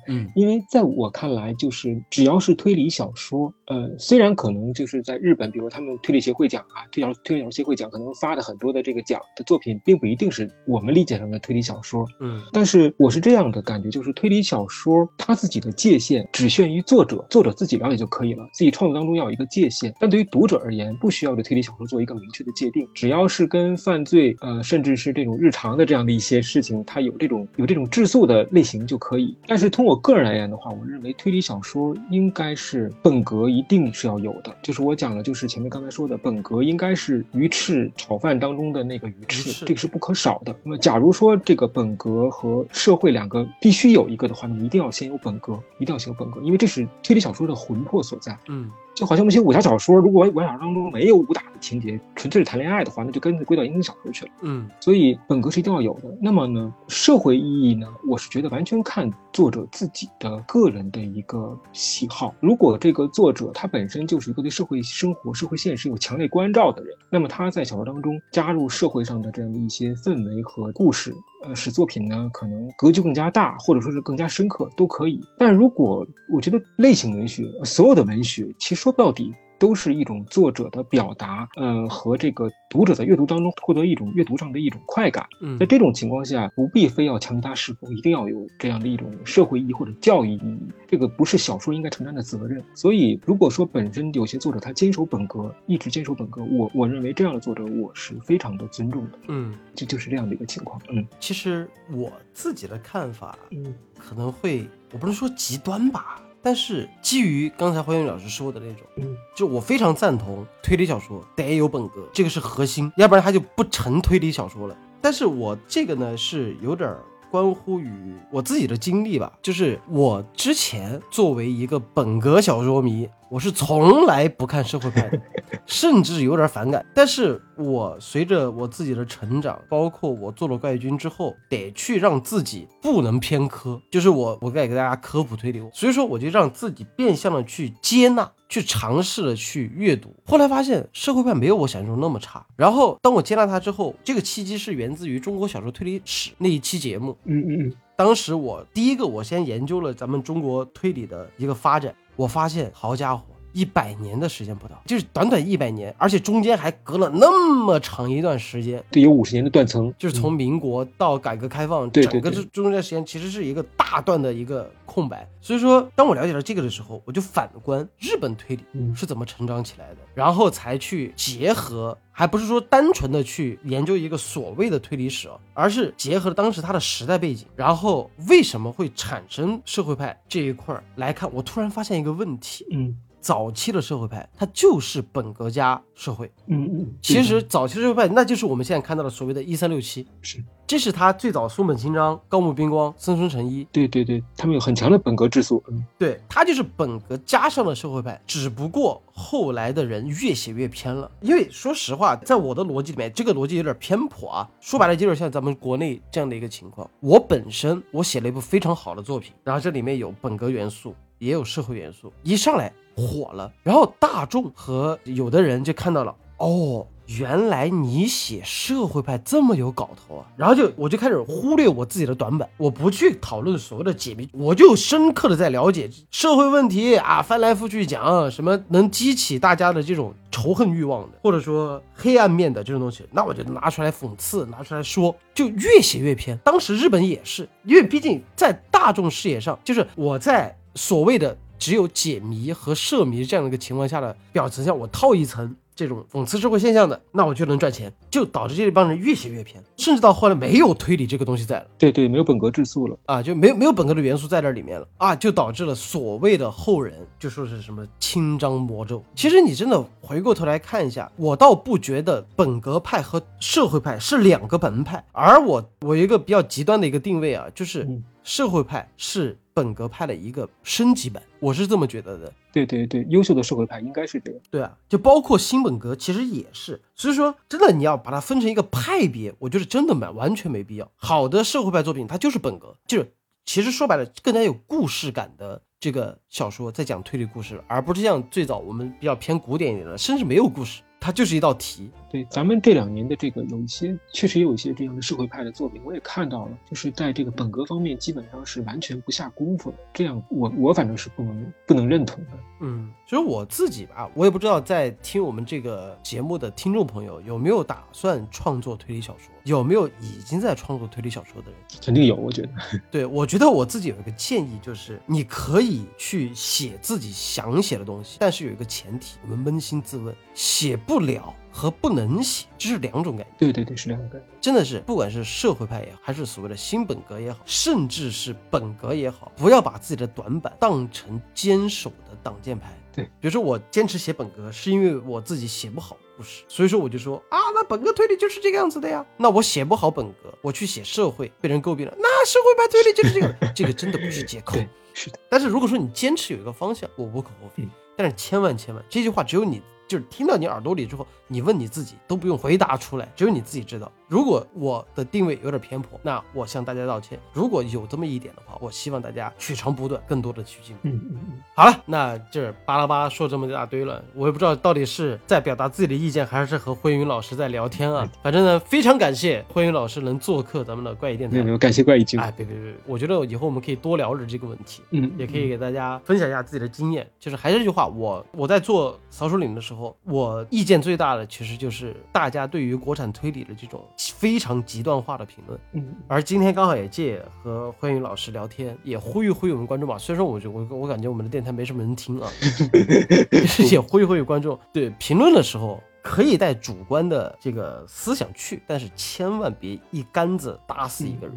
嗯 *laughs* 因为在我看来，就是只要是推理小说，呃，虽然可能就是在日本，比如他们推理协会奖啊，推小推理小说协会奖可能发的很多的这个奖的作品，并不一定是我们理解上的推理小说，嗯但是我是这样的感觉，就是推理小说它自己的界限只限于作者，作者自己了解就可以了，自己创作当中要有一个界限。但对于读者而言，不需要对推理小说做一个明确的界定，只要是跟犯罪，呃，甚至是这种日常的这样的一些事情，它有这种有这种质素的类型就可以。但是从我个人而言的话，我认为推理小说应该是本格一定是要有的，就是我讲的，就是前面刚才说的，本格应该是鱼翅炒饭当中的那个鱼翅，这个是不可少的。那么，假如说这个本格和社会两个必须有一个的话，那么一定要先有本格，一定要先有本格，因为这是推理小说的魂魄所在。嗯就好像我们写武侠小说，如果武侠当中没有武打的情节，纯粹是谈恋爱的话，那就跟归到言情小说去了。嗯所以本格是一定要有的。那么呢，社会意义呢，我是觉得完全看作者自己的个人的一个喜好。如果这个作者他本身就是一个对社会生活、社会现实有强烈关照的人，那么他在小说当中加入社会上的这样的一些氛围和故事，呃，使作品呢可能格局更加大，或者说是更加深刻，都可以。但如果我觉得类型文学，所有的文学其实说到底都是一种作者的表达，呃，和这个读者在阅读当中获得一种阅读上的一种快感。嗯在这种情况下，不必非要强加是否一定要有这样的一种社会意义或者教育意义，这个不是小说应该承担的责任。所以，如果说本身有些作者他坚守本格，一直坚守本格，我我认为这样的作者我是非常的尊重的，嗯，这就是这样的一个情况。嗯其实我自己的看法嗯可能会，我不能说极端吧，但是基于刚才黄云老师说的那种，嗯就我非常赞同推理小说得有本格，这个是核心，要不然它就不成推理小说了。但是我这个呢是有点儿关乎于我自己的经历吧，就是我之前作为一个本格小说迷，我是从来不看社会派的，甚至有点反感。但是我随着我自己的成长，包括我做了怪异君之后，得去让自己不能偏科，就是我我该给大家科普推理，所以说我就让自己变相的去接纳。去尝试了去阅读，后来发现社会派没有我想象中那么差。然后当我接纳它之后，这个契机是源自于中国小说推理史那一期节目，嗯嗯嗯，当时我第一个，我先研究了咱们中国推理的一个发展，我发现，好家伙，一百年的时间不到，就是短短一百年，而且中间还隔了那么长一段时间，对，有五十年的断层，就是从民国到改革开放，整个这中间时间其实是一个大段的一个空白。所以说，当我了解到这个的时候，我就反观日本推理嗯。是怎么成长起来的，然后才去结合，还不是说单纯的去研究一个所谓的推理史哦，而是结合了当时它的时代背景，然后为什么会产生社会派这一块儿来看，我突然发现一个问题。嗯早期的社会派，它就是本格加社会，嗯嗯，其实早期的社会派，那就是我们现在看到的所谓的“一三六七”，是这是他最早松本清张、高木彬光、森村诚一，对对对，他们有很强的本格质素，嗯对他就是本格加上了社会派，只不过后来的人越写越偏了。因为说实话，在我的逻辑里面，这个逻辑有点偏颇啊。说白了，就有点像咱们国内这样的一个情况。我本身我写了一部非常好的作品，然后这里面有本格元素，也有社会元素，一上来火了，然后大众和有的人就看到了，哦。原来你写社会派这么有搞头啊！然后就我就开始忽略我自己的短板，我不去讨论所谓的解谜，我就深刻的在了解社会问题啊，翻来覆去讲什么能激起大家的这种仇恨欲望的，或者说黑暗面的这种东西，那我就拿出来讽刺，拿出来说，就越写越偏。当时日本也是，因为毕竟在大众视野上，就是我在所谓的只有解谜和涉谜这样的一个情况下的表层下，我套一层。这种讽刺社会现象的，那我就能赚钱，就导致这一帮人越写越偏，甚至到后来没有推理这个东西在了对对，没有本格质素了，啊，就没有没有本格的元素在这里面了啊，就导致了所谓的后人就说是什么清张魔咒。其实你真的回过头来看一下，我倒不觉得本格派和社会派是两个门派，而我我有一个比较极端的一个定位啊，就是社会派是本格派的一个升级版，我是这么觉得的。对对对，优秀的社会派应该是这样，对啊，就包括新本格，其实也是。所以说，真的你要把它分成一个派别，我觉得真的蛮完全没必要。好的社会派作品，它就是本格，就是其实说白了，更加有故事感的这个小说在讲推理故事，而不是像最早我们比较偏古典一点的，甚至没有故事，它就是一道题。对，咱们这两年的这个有一些，确实也有一些这样的社会派的作品，我也看到了，就是在这个本格方面基本上是完全不下功夫的，这样我我反正是不能不能认同的。嗯，其实我自己吧，我也不知道在听我们这个节目的听众朋友有没有打算创作推理小说，有没有已经在创作推理小说的人。肯定有，我觉得。*laughs* 对，我觉得我自己有一个建议，就是你可以去写自己想写的东西，但是有一个前提，我们扪心自问，写不了和不能写，这是两种感觉。对对对，是两个。真的是，不管是社会派也好，还是所谓的新本格也好，甚至是本格也好，不要把自己的短板当成坚守的挡箭牌。对，比如说我坚持写本格，是因为我自己写不好故事，所以说我就说啊，那本格推理就是这个样子的呀。那我写不好本格，我去写社会，被人诟病了，那社会派推理就是这个，这个真的不是借口。是的。但是如果说你坚持有一个方向，我无可厚非。嗯但是千万千万，这句话只有你就是听到你耳朵里之后，你问你自己都不用回答出来，只有你自己知道。如果我的定位有点偏颇，那我向大家道歉。如果有这么一点的话，我希望大家取长补短，更多的取进步。嗯嗯嗯，好了，那这巴拉巴拉说这么一大堆了，我也不知道到底是在表达自己的意见，还是和慧云老师在聊天啊。反正呢，非常感谢慧云老师能做客咱们的怪异电台没有没。有，感谢怪异君。哎，别别别，我觉得以后我们可以多聊着这个问题。嗯，也可以给大家分享一下自己的经验。就是还是这句话，我我在做扫帚岭的时候，我意见最大的其实就是大家对于国产推理的这种非常极端化的评论。嗯，而今天刚好也借和欢迎老师聊天，也呼吁呼吁我们观众吧。虽然说我觉我我感觉我们的电台没什么人听啊，*laughs* *laughs* 也呼吁呼吁观众，对评论的时候可以带主观的这个思想去，但是千万别一竿子打死一个人。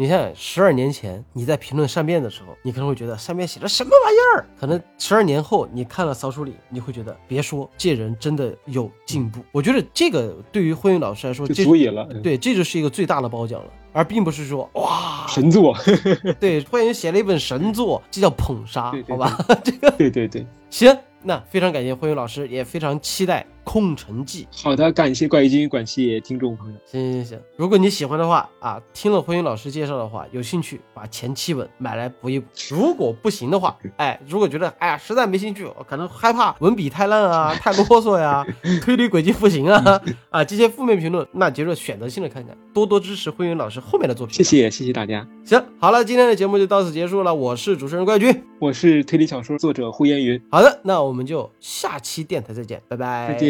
你想想，十二年前你在评论善变的时候，你可能会觉得善变写的什么玩意儿？可能十二年后你看了扫书里，你会觉得别说这人真的有进步。我觉得这个对于慧云老师来说，就这足以了。嗯，对，这就是一个最大的褒奖了，而并不是说哇，神作。对，慧云写了一本神作，这叫捧杀对，对好吧？*laughs* 这个对对对，行，那非常感谢慧云老师，也非常期待《空城计》。好的，感谢怪异君，感谢听众朋友。行行行，如果你喜欢的话啊，听了慧云老师介绍的话，有兴趣把前七本买来补一补。如果不行的话，*laughs* 哎，如果觉得哎呀实在没兴趣，可能害怕文笔太烂啊、*laughs* 太啰嗦呀、*laughs* 推理轨迹不行啊啊这些负面评论，那接着选择性的看看，多多支持慧云老师后面的作品。谢。谢谢谢大家，行，好了，今天的节目就到此结束了，我是主持人怪君。我是推理小说作者胡烟云，好的，那我们就下期电台再见，拜拜。再。见。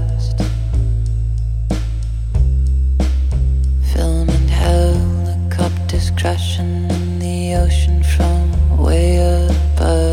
is crashing in the ocean from way above.